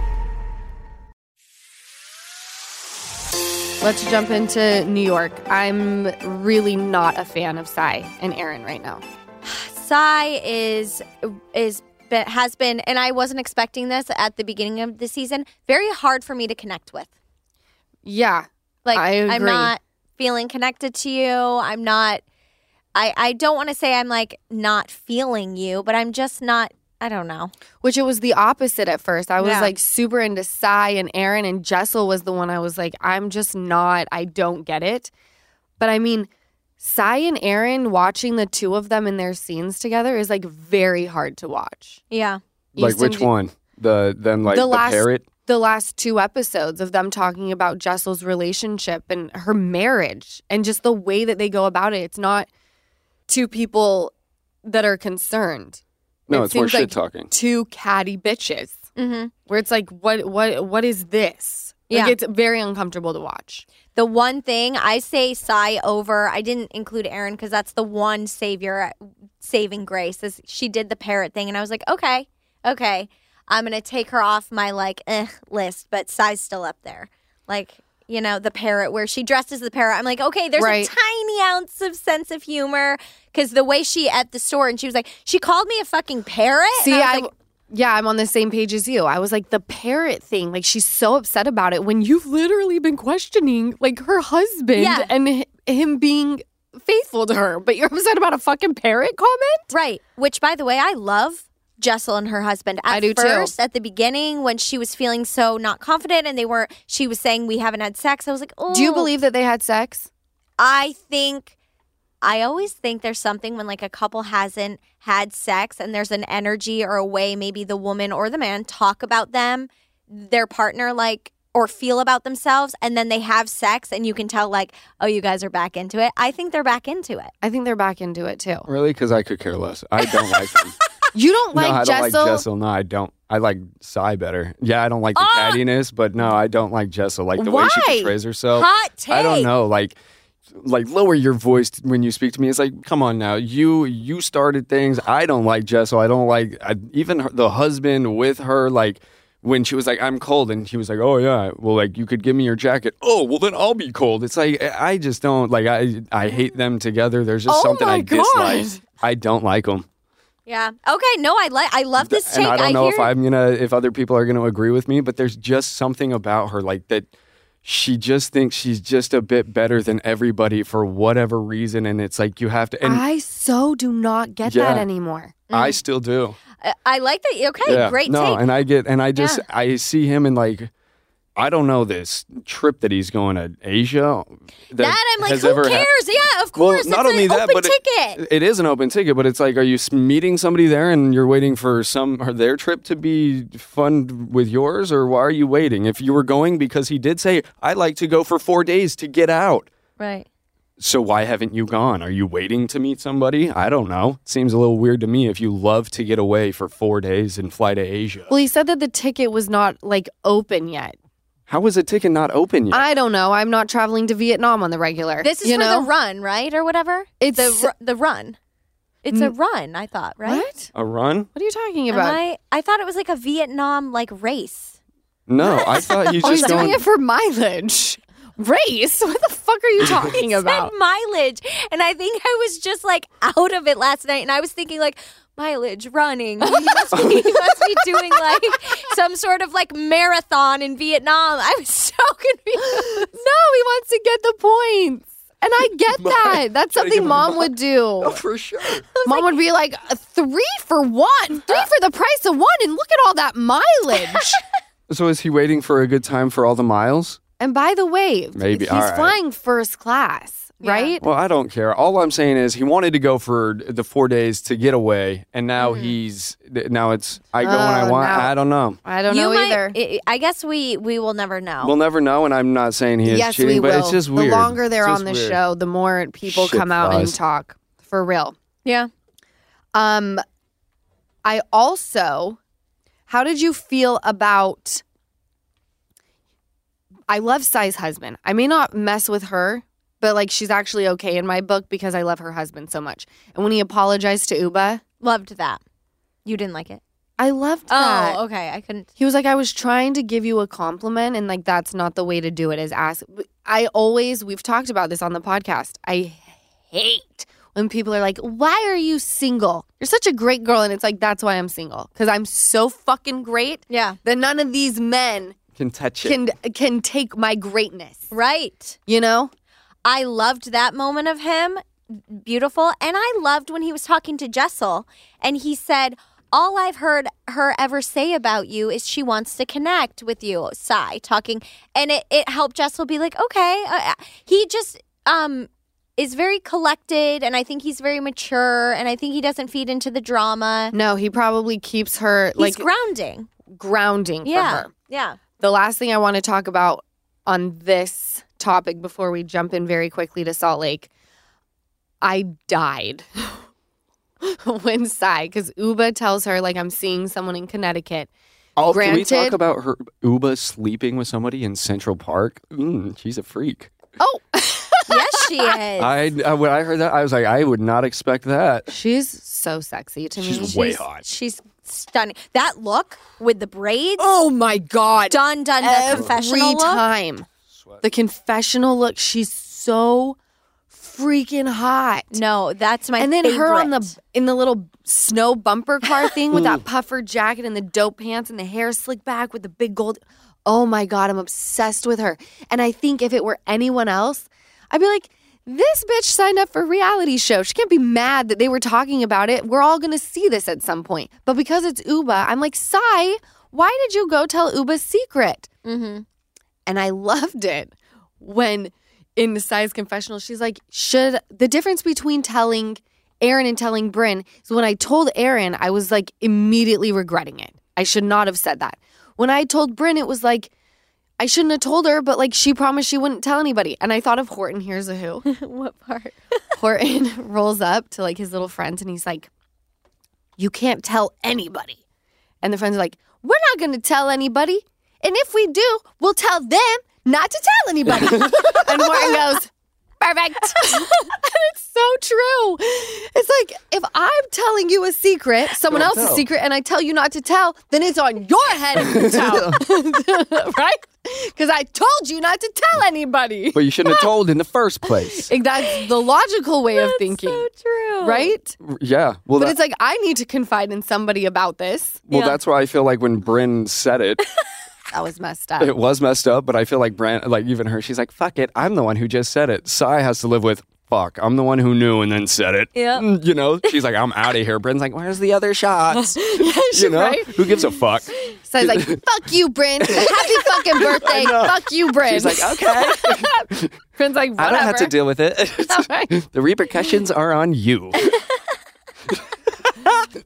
Let's jump into New York. I'm really not a fan of Sai and Erin right now. Sai is is has been, and I wasn't expecting this at the beginning of the season. Very hard for me to connect with. Yeah, Like I am not feeling connected to you. I'm not. I I don't want to say I'm like not feeling you, but I'm just not. I don't know. which it was the opposite at first. I was Yeah. like super into Sai and Erin, and Jessel was the one I was like, I'm just not, I don't get it. But I mean, Sai and Erin watching the two of them in their scenes together is like very hard to watch. Yeah. Like Easton, which do- one? The them like The the, last- parrot. The last two episodes of them talking about Jessel's relationship and her marriage and just the way that they go about it. It's not two people that are concerned. No, It it's more seems shit like talking. Two catty bitches. Mm-hmm. where it's like what what what is this like Yeah. it's very uncomfortable to watch The one thing I say Sai over, I didn't include Erin because that's the one savior, saving grace. Is she did the parrot thing, and I was like, okay, okay, I'm gonna take her off my like eh list, but Sai's still up there. Like you know the parrot where she dressed as the parrot. I'm like, okay, there's Right. a tiny ounce of sense of humor because the way she at the store and she was like, she called me a fucking parrot. See I I, like, yeah i'm on the same page as you i was like the parrot thing like she's so upset about it when you've literally been questioning like her husband Yeah. and hi- him being faithful to her but you're upset about a fucking parrot comment Right. Which, by the way, I love Jessel and her husband. At I do too. at the beginning, when she was feeling so not confident and they were, she was saying, we haven't had sex. I was like, oh. do you oh. believe that they had sex I think, I always think there's something when like a couple hasn't had sex and there's an energy or a way maybe the woman or the man talk about them, their partner, like, or feel about themselves, and then they have sex and you can tell, like, oh, you guys are back into it. I think they're back into it. i think they're back into it too Really? Because I could care less. I don't like them. you don't like no, I don't jessel like Jessel. No, I don't. I like Sai better. Yeah, I don't like the Ah! cattiness, but no, I don't like Jessel. Like the way she portrays herself. Hot take. I don't know. Like, like lower your voice when you speak to me. It's like, come on now. You you started things. I don't like Jessel. I don't like I, even her, the husband with her. Like when she was like, I'm cold, and he was like, Oh yeah, well like you could give me your jacket. Oh well then I'll be cold. It's like I I just don't like. I I hate them together. There's just Oh something I God. dislike. I don't like them. Yeah. Okay. No, I like. I love this take. and I don't know hear if I'm gonna if other people are gonna agree with me, but there's just something about her like that. She just thinks she's just a bit better than everybody for whatever reason, and it's like you have to. And i so do not get Yeah. that anymore I mm. still do. I- I like that. Okay, yeah, great no, take. and I get and I just I see him in like. I don't know this trip that he's going to Asia. that I'm like, who cares? hap- yeah, of Well, course. not it's only an that, open but it- ticket. It is an open ticket, but it's like, are you meeting somebody there and you're waiting for some or their trip to be fun with yours, or why are you waiting? If you were going because he did say, I like to go for four days to get out. right. So why haven't you gone? Are you waiting to meet somebody? I don't know. Seems a little weird to me if you love to get away for four days and fly to Asia. well he said that the ticket was not like open yet How is a ticket not open yet? I don't know. I'm not traveling to Vietnam on the regular. This is you for know? the run, right, or whatever. It's- the ru- the run. It's a mm. run. I thought, right? What? a run? What are you talking about? I? I thought it was like a Vietnam like race. No, I thought you Oh, he's just doing going. it for mileage. Race? What the fuck are you talking It about? said mileage, and I think I was just like out of it last night, and I was thinking like mileage running. He must be, he must be doing like some sort of like marathon in Vietnam. I was so confused. No, he wants to get the points. And I get that. That's something give mom a- would do. Oh, for sure. Mom would be like, uh, three for one, three for the price of one, and look at all that mileage. So is he waiting for a good time for all the miles? and by the way, Maybe, he's all right. flying first class, right? Well, I don't care. All I'm saying is he wanted to go for the four days to get away, and now he's now it's I go when I Mm-hmm. Oh, want. now- I don't know. I don't you know might, either. I- I guess we we will never know. We'll never know, and I'm not saying he is yes, cheating, we but will. it's just weird. the longer they're It's on just the weird. show, the more people Shit come out and flies. talk. For real. yeah. Um, I also, how did you feel about? I love Sai's husband. I may not mess with her, but like she's actually okay in my book because I love her husband so much. And when he apologized to Ubah, Loved that. You didn't like it. I loved oh, that. Oh, okay. I couldn't. He was like, I was trying to give you a compliment, and like that's not the way to do it. Is ask. I always we've talked about this on the podcast. I hate when people are like, "Why are you single? You're such a great girl," and it's like that's why I'm single because I'm so fucking great Yeah. that none of these men Can touch it. can can take my greatness. Right. You know? I loved that moment of him. Beautiful. And I loved when he was talking to Jessel and he said, All I've heard her ever say about you is she wants to connect with you, Sai, talking. And it, it helped Jessel be like, Okay. Uh, he just um, is very collected and I think he's very mature and I think he doesn't feed into the drama. No, he probably keeps her He's like grounding. grounding Yeah. for her. Yeah. The last thing I want to talk about on this topic before we jump in very quickly to Salt Lake, I died when Sai, because Ubah tells her, like, I'm seeing someone in Connecticut. oh, can we talk about her Ubah sleeping with somebody in Central Park? Mm, she's a freak. Oh, Yes, she is. I uh, when I heard that, I was like, I would not expect that. she's so sexy to me. She's way hot. She's stunning. That look with the braids. Oh my God. Done, done. The Every confessional look. time. The confessional look, she's so freaking hot. No, that's my and then her on the in the little snow bumper car thing with that puffer jacket and the dope pants and the hair slicked back with the big gold. Oh my god, I'm obsessed with her. And I think if it were anyone else, I'd be like, this bitch signed up for a reality show. She can't be mad that they were talking about it. We're all gonna see this at some point. But because it's Ubah, I'm like, Sai, why did you go tell Ubah's secret? Mm-hmm. And I loved it when in the Sai's confessional, she's like, should the difference between telling Erin and telling Brynn is when I told Erin, I was like immediately regretting it. I should not have said that. When I told Brynn, it was like, I shouldn't have told her, but like she promised she wouldn't tell anybody. And I thought of Horton, Hears a Who. what part? Horton rolls up to like his little friends and he's like, You can't tell anybody. And the friends are like, We're not going to tell anybody. And if we do, we'll tell them not to tell anybody. and Horton goes, Perfect. and it's so true. It's like if I'm telling you a secret, someone Don't else's tell. secret, and I tell you not to tell, then it's on your head to tell. right? Because I told you not to tell anybody. But you shouldn't have told in the first place. That's the logical way of thinking. So true. Right? Yeah. Well, But that- it's like I need to confide in somebody about this. well, Yeah. that's why I feel like when Brynn said it, That was messed up. it was messed up. But I feel like Brand, like even her, she's like, "Fuck it, I'm the one who just said it." Sai has to live with. Fuck, I'm the one who knew and then said it. Yeah. Mm, You know, she's like, I'm out of here. Brynn's like, where's the other shots? you know, right? who gives a fuck? Was like, fuck you, Brynn. Happy fucking birthday. Fuck you, Brynn. She's like, okay, Brynn's like, whatever. I don't have to deal with it. Right. the repercussions are on you.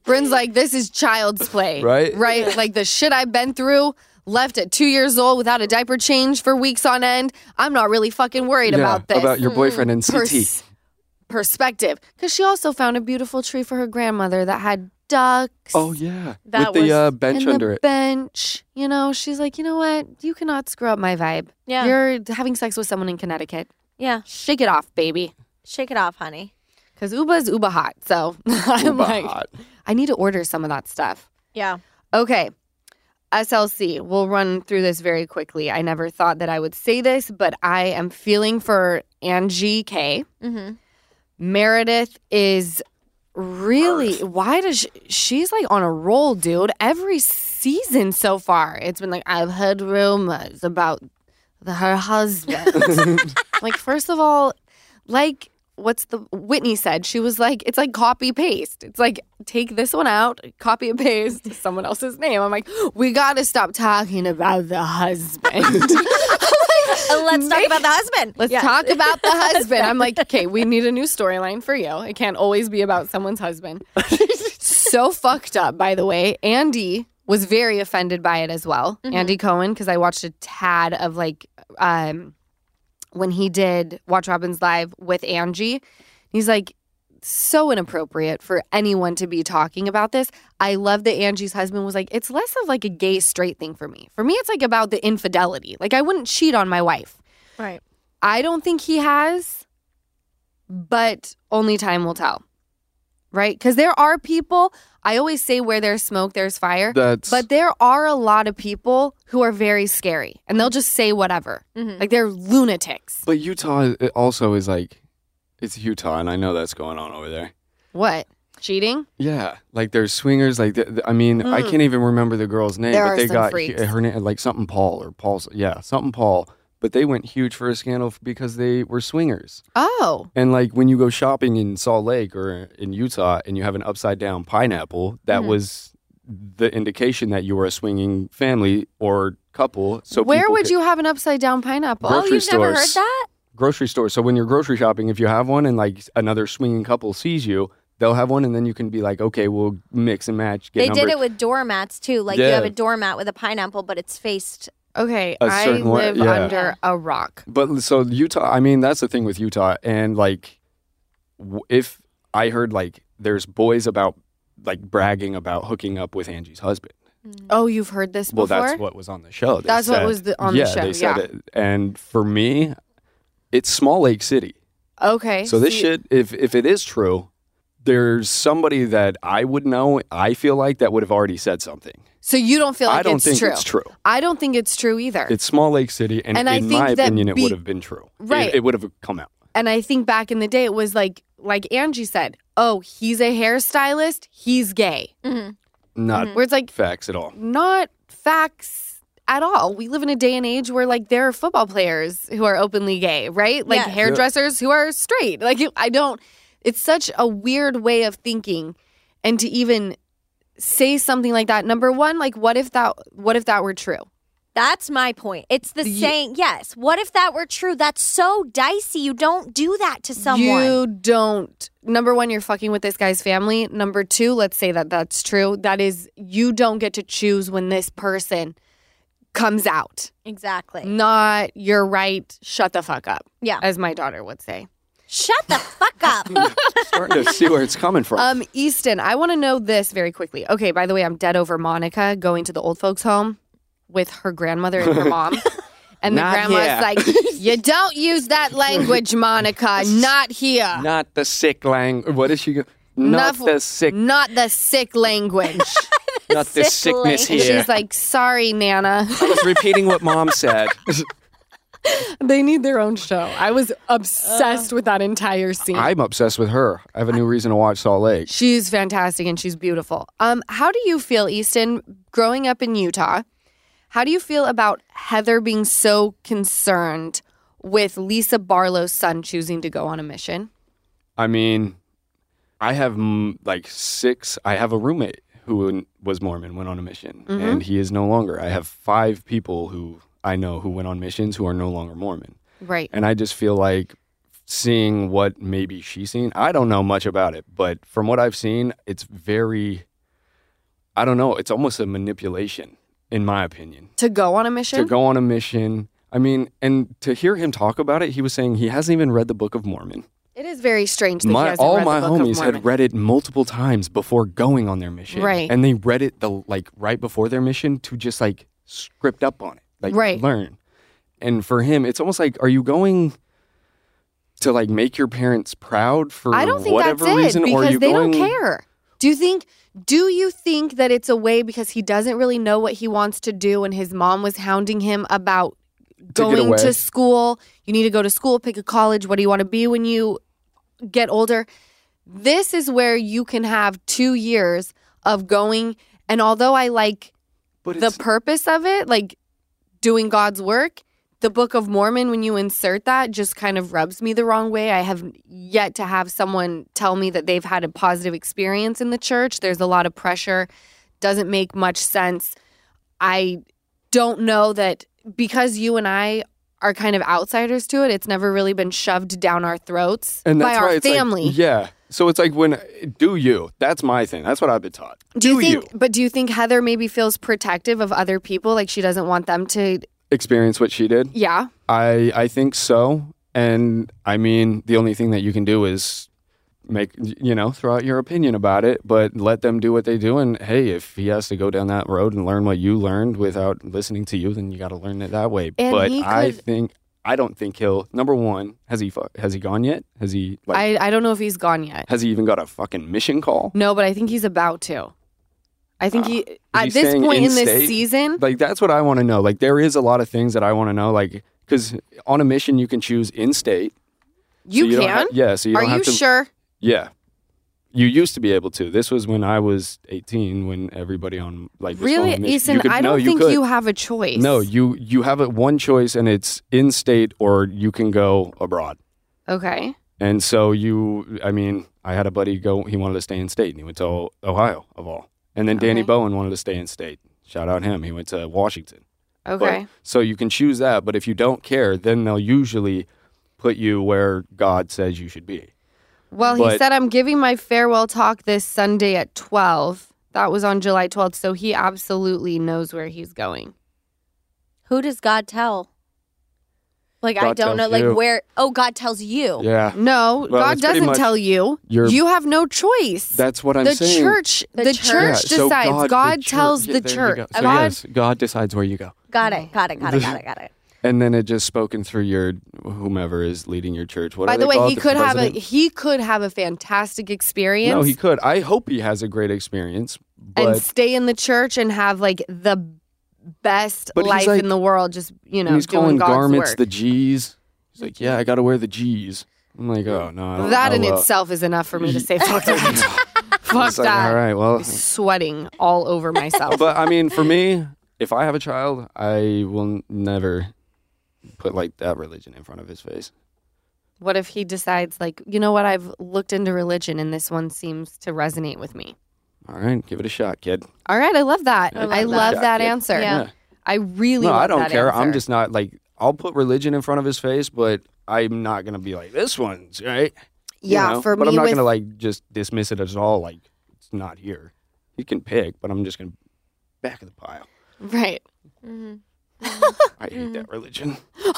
Brynn's like, this is child's play. Right? Right? Like the shit I've been through, left at two years old without a diaper change for weeks on end. I'm not really fucking worried Yeah, about this. about your boyfriend in CT. Pers- perspective. Because she also found a beautiful tree for her grandmother that had ducks. oh yeah, That with the was- uh, bench and under the it. bench. You know, she's like, you know what? You cannot screw up my vibe. Yeah. You're having sex with someone in Connecticut. Yeah. Shake it off, baby. Shake it off, honey. Because Ubah's Ubah hot. So I'm Ubah like, hot. I need to order some of that stuff. Yeah. Okay. SLC, we'll run through this very quickly. I never thought that I would say this, but I am feeling for Angie K. Mm-hmm. Meredith is really why does she, she's like on a roll, dude. Every season so far, it's been like I've heard rumors about the, her husband. like first of all, like what's the Whitney said? She was like, it's like copy paste. It's like take this one out, copy and paste someone else's name. I'm like, we got to stop talking about the husband. Let's talk about the husband. Let's Yes. talk about the husband. I'm like, okay, we need a new storyline for you. It can't always be about someone's husband. so fucked up, by the way. Andy was very offended by it as well. Andy Cohen, because I watched a tad of like um when he did Watch What Happens Live with Angie. He's like, so inappropriate for anyone to be talking about this. I love that Angie's husband was like, it's less of like a gay straight thing for me. For me, it's like about the infidelity. Like, I wouldn't cheat on my wife. Right. I don't think he has, but only time will tell. Right? Because there are people, I always say where there's smoke, there's fire. That's But there are a lot of people who are very scary and they'll just say whatever. Mm-hmm. Like they're lunatics. but Utah also is like it's Utah, and I know that's going on over there. What? Cheating? Yeah, like there's swingers. Like th- th- I mean, I mm. can't even remember the girl's name. There but are they some got freaks. her name like something Paul or Paul's. Yeah, something Paul. But they went huge for a scandal because they were swingers. Oh. And like when you go shopping in Salt Lake or in Utah and you have an upside down pineapple, that Mm-hmm. was the indication that you were a swinging family or couple. So Where would could- you have an upside down pineapple? Gro- Oh, Grocery you've never heard stores. that? grocery store. So when you're grocery shopping, if you have one and like another swinging couple sees you, they'll have one, and then you can be like, okay, we'll mix and match. Get They did it with doormats too. Like you have a doormat with a pineapple, but it's faced. Okay, I certain way- live yeah. under a rock. But so Utah, I mean, that's the thing with Utah, and like, if I heard like there's boys about like bragging about hooking up with Angie's husband. Mm. Oh, you've heard this before? Well, that's what was on the show. They That's what was the- on the show, They said yeah. it, and for me, it's Small Lake City. okay. So this see- shit, if if it is true, there's somebody that I would know. I feel like that would have already said something. So you don't feel like I don't it's think true. it's true. I don't think it's true either. It's Small Lake City, and, And I in think my that opinion, it would have been true. Right. it, would have come out. and I think back in the day, it was like like Angie said, "Oh, he's a hairstylist. He's gay." Mm-hmm. Not Where it's like facts at all. not facts at all. We live in a day and age where like there are football players who are openly gay, right? Like Yes. hairdressers who are straight. Like I don't it's such a weird way of thinking and to even say something like that. Number 1, like what if that what if that were true? That's my point. It's the Ye- saying, yes. What if that were true? That's so dicey. You don't do that to someone. You don't. Number one, you're fucking with this guy's family. Number two, let's say that that's true. That is, you don't get to choose when this person comes out. exactly. Not, you're right, shut the fuck up, Yeah. as my daughter would say. Shut the fuck up. Starting to see where it's coming from. Um, Easton, I want to know this very quickly. Okay, by the way, I'm dead over Monica going to the old folks' home with her grandmother and her mom. And the Not grandma's here. like, You don't use that language, Monica. Not here. Not the sick language. What is she? Go- not Not- the sick. Not the sick language. not the sickness And here. she's like, sorry, Nana. I was repeating what mom said. they need their own show. I was obsessed with that entire scene. I'm obsessed with her. I have a new reason to watch Salt Lake. she's fantastic and she's beautiful. Um, how do you feel, Easton, growing up in Utah? How do you feel about Heather being so concerned with Lisa Barlow's son choosing to go on a mission? I mean, I have like six. I have a roommate who was Mormon, went on a mission, Mm-hmm. and he is no longer. I have five people who I know who went on missions who are no longer Mormon. Right. And I just feel like seeing what maybe she's seen. I don't know much about it, but from what I've seen, it's very, I don't know, it's almost a manipulation, in my opinion. To go on a mission? To go on a mission. I mean, and to hear him talk about it, he was saying he hasn't even read the Book of Mormon. it is very strange that he My, hasn't all read my the Book of homies had read it multiple times before going on their mission. Right. And they read it the like right before their mission to just like script up on it. Like Right. learn. And for him, it's almost like, are you going to like make your parents proud for I don't think whatever that's it reason? or because you they going, don't care. Do you think do you think that it's a way because he doesn't really know what he wants to do and his mom was hounding him about going to school? You need to go to school, pick a college. What do you want to be when you get older? This is where you can have 2 years of going and although I like But the purpose of it, like doing God's work, the Book of Mormon, when you insert that, just kind of rubs me the wrong way. I have yet to have someone tell me that they've had a positive experience in the church. There's a lot of pressure, doesn't make much sense. I don't know that because you and I are kind of outsiders to it, it's never really been shoved down our throats and by our it's like- family. yeah. So it's like when do you? That's my thing. That's what I've been taught. Do you Do think but do you think Heather maybe feels protective of other people like she doesn't want them to Experience what she did. yeah. I I think so. And I mean, the only thing that you can do is make you know throw out your opinion about it, but let them do what they do. And hey, if he has to go down that road and learn what you learned without listening to you, then you got to learn it that way. And but he I think I don't think he'll. Number one, has he fu- has he gone yet? Has he like I, I don't know if he's gone yet. has he even got a fucking mission call? No, but I think he's about to. I think he at Uh, he this point in this in-state? season. Like that's what I want to know. Like there is a lot of things that I want to know. Like because on a mission you can choose in state. You, don't can. ha- yeah. So you Are you have to. sure? Yeah. You used to be able to. This was when I was 18 when everybody on like Really, on mission. Could- I don't you think could. you have a choice. No, you you have it one choice and it's in state or you can go abroad. Okay. And so you I mean, I had a buddy go he wanted to stay in state and he went to Ohio of all. And then Danny Bowen wanted to stay in state. Shout out him. He went to Washington. But- Okay. so you can choose that, but if you don't care, then they'll usually put you where God says you should be. Well, he said I'm giving my farewell talk this Sunday at 12. That was on July 12th, so he absolutely knows where he's going. Who does God tell? Like I don't know. tells you. Like where? Oh, God tells you. Yeah. No, Well, God doesn't tell you. You have no choice. That's what I'm saying. the saying. church, The the, church. church Yeah, decides. the God, church- tells yeah, the there you church. go. So God, yes, God decides where you go. Got it. Got it. Got it. Got it. Got it. And then it just spoken through your whomever is leading your church. What By the way, he could have a he could have a fantastic experience. No, he could. I hope he has a great experience. and stay in the church and have like the best life like- in the world. Just you know, he's calling God's garments work. the G's. He's like, yeah, I got to wear the G's. I'm like, oh no, I don't that in itself is enough for me to say fuck that. fuck It's like, that. all right, well, Sweating all over myself. but I mean, for me, if I have a child, I will never put like that religion in front of his face. what if he decides like, you know what? I've looked into religion and this one seems to resonate with me. All right, give it a shot, kid. All right, I love that. I give it a love shot, that kid. answer. Yeah. I really No, love I don't that care. I'm just not like I'll put religion in front of his face, but I'm not gonna be like this one's right. You yeah, know? for but me I'm not with gonna like just dismiss it as all like it's not here. You can pick, but I'm just gonna back of the pile. right. Mm-hmm. I hate that mm-hmm. religion.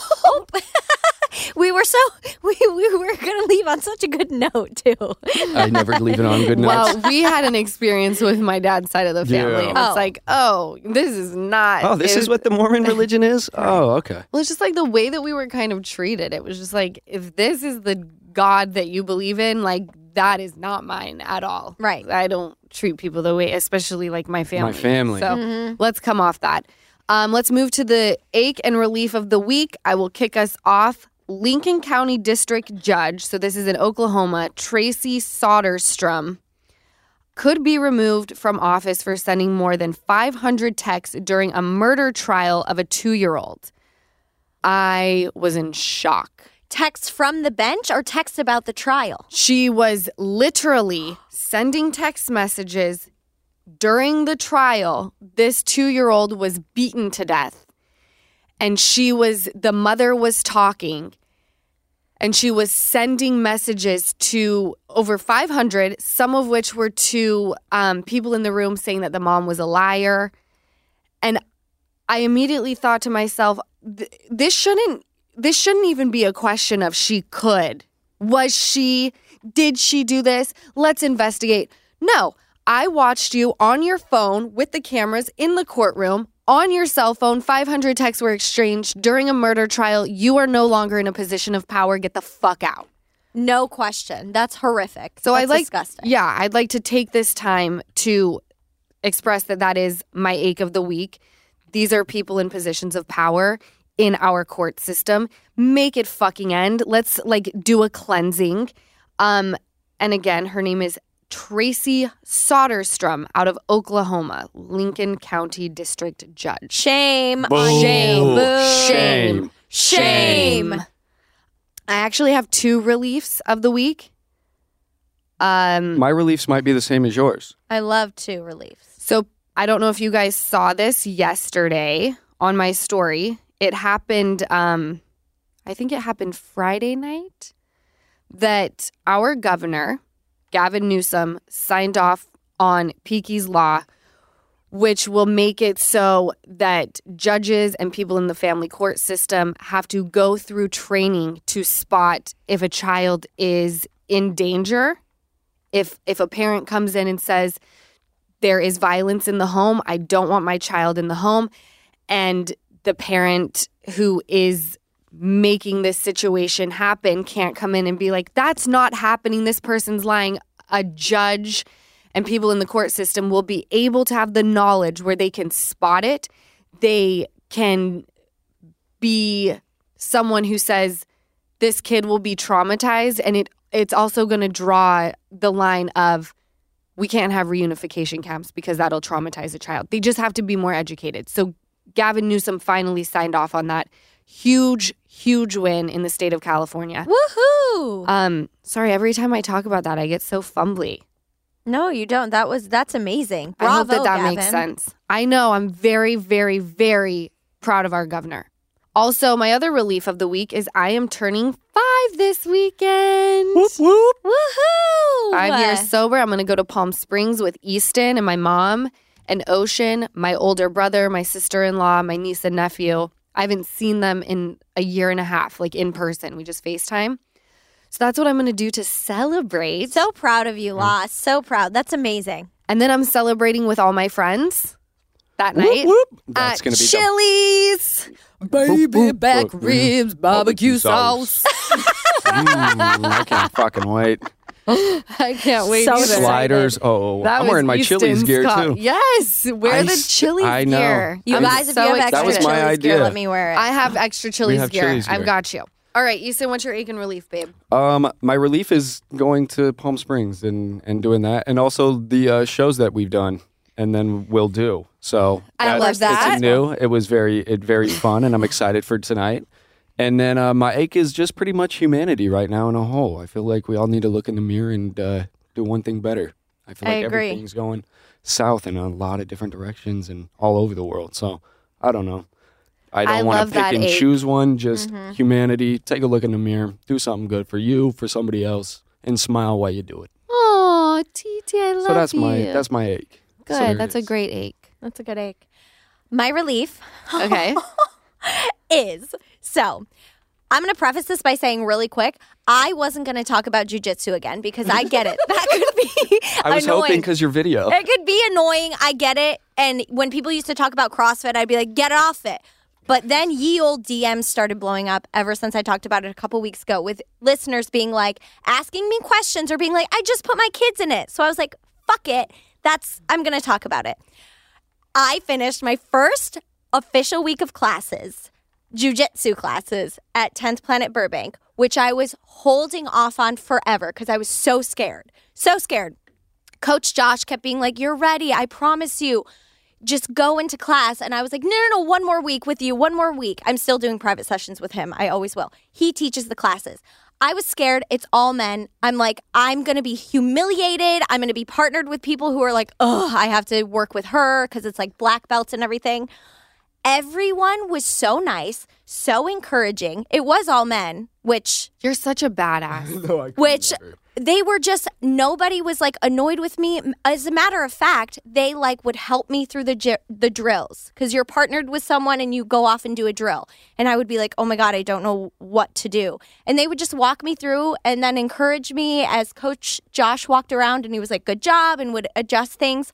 We were so we we were gonna leave on such a good note too. I never leave it on good notes. Well, we had an experience with my dad's side of the family. Yeah. And Oh. it's like, oh, this is not. oh, this it- is what the Mormon religion is. Oh, okay. Well, it's just like the way that we were kind of treated. It was just like, if this is the God that you believe in, like that is not mine at all. Right. I don't treat people the way, especially like my family. family. So mm-hmm. let's come off that. Um, let's move to the ache and relief of the week. I will kick us off. Lincoln County District Judge, so this is in Oklahoma, Traci Soderstrom, could be removed from office for sending more than 500 texts during a murder trial of a two year old. I was in shock. Texts from the bench or texts about the trial? She was literally sending text messages during the trial. This two year old was beaten to death. And she was, the mother was talking and she was sending messages to over 500, some of which were to um, people in the room saying that the mom was a liar. And I immediately thought to myself, this shouldn't this shouldn't even be a question of she could. Was she? Did she do this? Let's investigate. No, I watched you on your phone with the cameras in the courtroom on your cell phone. 500 texts were exchanged during a murder trial. You are no longer in a position of power. Get the fuck out. No question. That's horrific. So That's I like, disgusting. yeah, I'd like to take this time to express that that is my ache of the week. These are people in positions of power in our court system. Make it fucking end. Let's like do a cleansing. Um, and again, her name is Traci Soderstrom out of Oklahoma, Lincoln County District Judge. Shame Boo. on Shame. you. Boo. Shame. Shame. I actually have two reliefs of the week. Um, My reliefs might be the same as yours. I love two reliefs. So I don't know if you guys saw this yesterday on my story. It happened, um, I think it happened Friday night that our governor, Gavin Newsom, signed off on Piqui's Law, which will make it so that judges and people in the family court system have to go through training to spot if a child is in danger. If if a parent comes in and says, there is violence in the home. I don't want my child in the home. And the parent who is making this situation happen can't come in and be like, that's not happening. This person's lying. A judge and people in the court system will be able to have the knowledge where they can spot it. They can be someone who says, this kid will be traumatized. And it it's also going to draw the line of, we can't have reunification camps because that'll traumatize a child. They just have to be more educated. So Gavin Newsom finally signed off on that huge, huge win in the state of California. Woohoo! Um, sorry, every time I talk about that, I get so fumbly. no, you don't. That was that's amazing. I hope Bravo, that that makes Gavin. sense. I know. I'm very, very, very proud of our governor. Also, my other relief of the week is I am turning five this weekend. whoop. Woohoo! Five years sober. I'm going to go to Palm Springs with Easton and my mom and Ocean, my older brother, my sister in law, my niece and nephew. I haven't seen them in a year and a half, like in person. We just FaceTime. So that's what I'm going to do to celebrate. So proud of you, La. So proud. That's amazing. and then I'm celebrating with all my friends that night. Whoop, whoop. That's at gonna be the- Chili's. Whoop, Baby whoop, back whoop. ribs, barbecue sauce. Mm, I can't fucking wait. I can't wait So either. Sliders. Oh, That I'm wearing my Chili's gear co- too. Yes, wear I the s- Chili's I know. gear. You I'm guys, if you have extra That was excited. my Chili's gear, let me wear it. I have extra Chili's have gear. Chili's I've got you. All right, Easton, what's your ache and relief, babe? Um, my relief is going to Palm Springs and and doing that, and also the uh, shows that we've done and then will do. So I love that. It's new. It was very it very fun, and I'm excited for tonight. And then uh, my ache is just pretty much humanity right now in a whole. I feel like we all need to look in the mirror and uh, do one thing better. I feel I like agree. everything's going south in a lot of different directions and all over the world. So I don't know. I don't want to pick and ache. choose one. Just Mm-hmm. humanity. Take a look in the mirror. Do something good for you, for somebody else, and smile while you do it. Oh, TT, I love you. so that's you. my that's my ache. Good. it That's a great ache. That's a good ache. My relief Okay. is so. I'm going to preface this by saying really quick, I wasn't going to talk about jujitsu again because I get it. That could be I was annoying. hoping because your video. It could be annoying. I get it. And when people used to talk about CrossFit, I'd be like, get off it. But then ye old DMs started blowing up ever since I talked about it a couple weeks ago with listeners being like, asking me questions or being like, I just put my kids in it. So I was like, fuck it. That's, I'm going to talk about it. I finished my first official week of classes, jujitsu classes at 10th Planet Burbank, which I was holding off on forever because I was so scared. So scared. Coach Josh kept being like, You're ready. I promise you. Just go into class. And I was like, No, no, no, one more week with you, one more week. I'm still doing private sessions with him. I always will. He teaches the classes. I was scared. It's all men. I'm like, I'm going to be humiliated. I'm going to be partnered with people who are like, oh, I have to work with her because it's like black belts and everything. Everyone was so nice, so encouraging. It was all men, which You're such a badass. which they were just nobody was like annoyed with me. As a matter of fact they like would help me through the j- the drills. Cuz you're partnered with someone and you go off and do a drill. And I would be like oh my god I don't know what to do. And they would just walk me through and then encourage me as coach Josh walked around and he was like good job and would adjust things.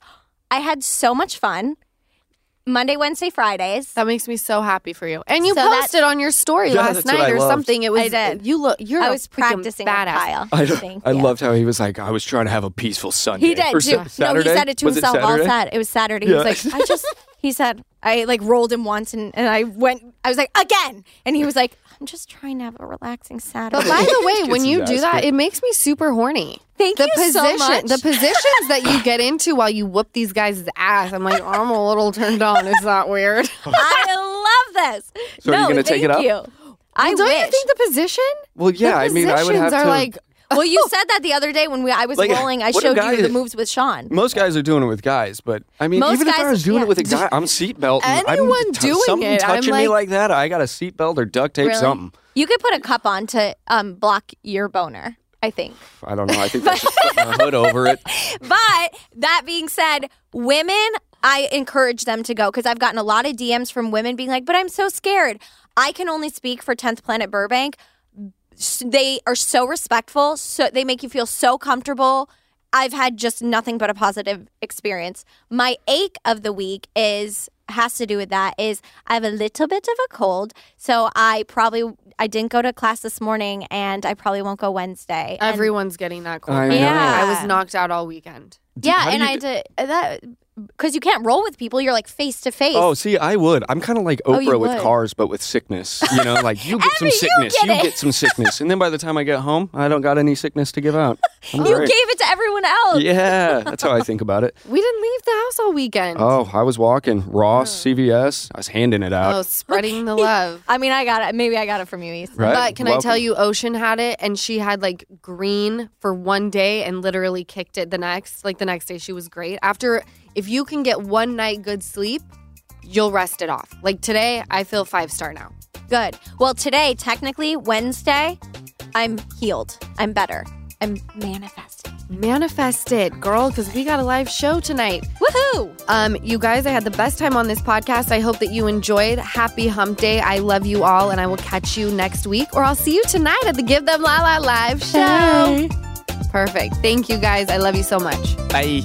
I had so much fun Monday, Wednesday, Fridays. That makes me so happy for you. And you So that's- posted on your story Yeah, last that's what night I or loved. something. It was I did. You look. You're I a was freaking practicing with badass. Kyle. I, Thank I you. loved how he was like, I was trying to have a peaceful Sunday. He did Or too. Sa- No, he Saturday? said it to Was himself all Saturday? sad. It was Saturday. Yeah. He was like, I just he said I like rolled him once and, and I went I was like, again. And he was like, I'm just trying to have a relaxing Saturday. But by the way, when you do that, it makes me super horny. Thank the you position, so much. the positions that you get into while you whoop these guys' ass. I'm like, I'm a little turned on. Is that weird? I love this. So are you no, gonna take it thank up? You. I Don't wish. you think the position? Well, yeah, the I mean, I would positions have are to. like. Well, you said that the other day when we I was Like, rolling. I what do showed guys- you the moves with Sean. most guys are doing it with guys, but I mean, Most even if I guys- was doing yeah. it with a guy, I'm seatbelt. Anyone I'm, doing something it, I'm touching me like- like that, I got a seatbelt or duct tape, Really? something. You could put a cup on to um, block your boner. I think. I don't know. I think that's just putting a hood over it. But that being said, women, I encourage them to go because I've gotten a lot of DMs from women being like, but I'm so scared. I can only speak for 10th Planet Burbank. S- They are so respectful. So they make you feel so comfortable. I've had just nothing but a positive experience. My ache of the week is has to do with that is I have a little bit of a cold. So I probably I didn't go to class this morning and I probably won't go Wednesday. And- Everyone's getting that cold. I right know. I was knocked out all weekend. Yeah, and I did that because you can't roll with people. You're like face to face. Oh, see, I would. I'm kind of like Oh, Oprah with cars, but with sickness. You know, like you get some Abby, you sickness, get you get some sickness, and then by the time I get home, I don't got any sickness to give out. You great. gave it to everyone else. Yeah, that's how I think about it. We didn't leave the house all weekend. Oh, I was walking Ross, oh. CVS. I was handing it out. Oh, spreading the love. I mean, I got it. Maybe I got it from you, East. Right? But can I tell you, Ocean had it and she had like green for one day and literally kicked it the next. Like the next day, she was great. After, if you can get one night good sleep, you'll rest it off. Like today, I feel five star now. Good. Well, today, technically Wednesday, I'm healed. I'm better. I'm manifesting. Manifest it, girl, because we got a live show tonight. Woohoo! Um, you guys, I had the best time on this podcast. I hope that you enjoyed. Happy Hump Day. I love you all, and I will catch you next week, or I'll see you tonight at the Give Them La La live show. Perfect. Thank you guys. I love you so much. Bye.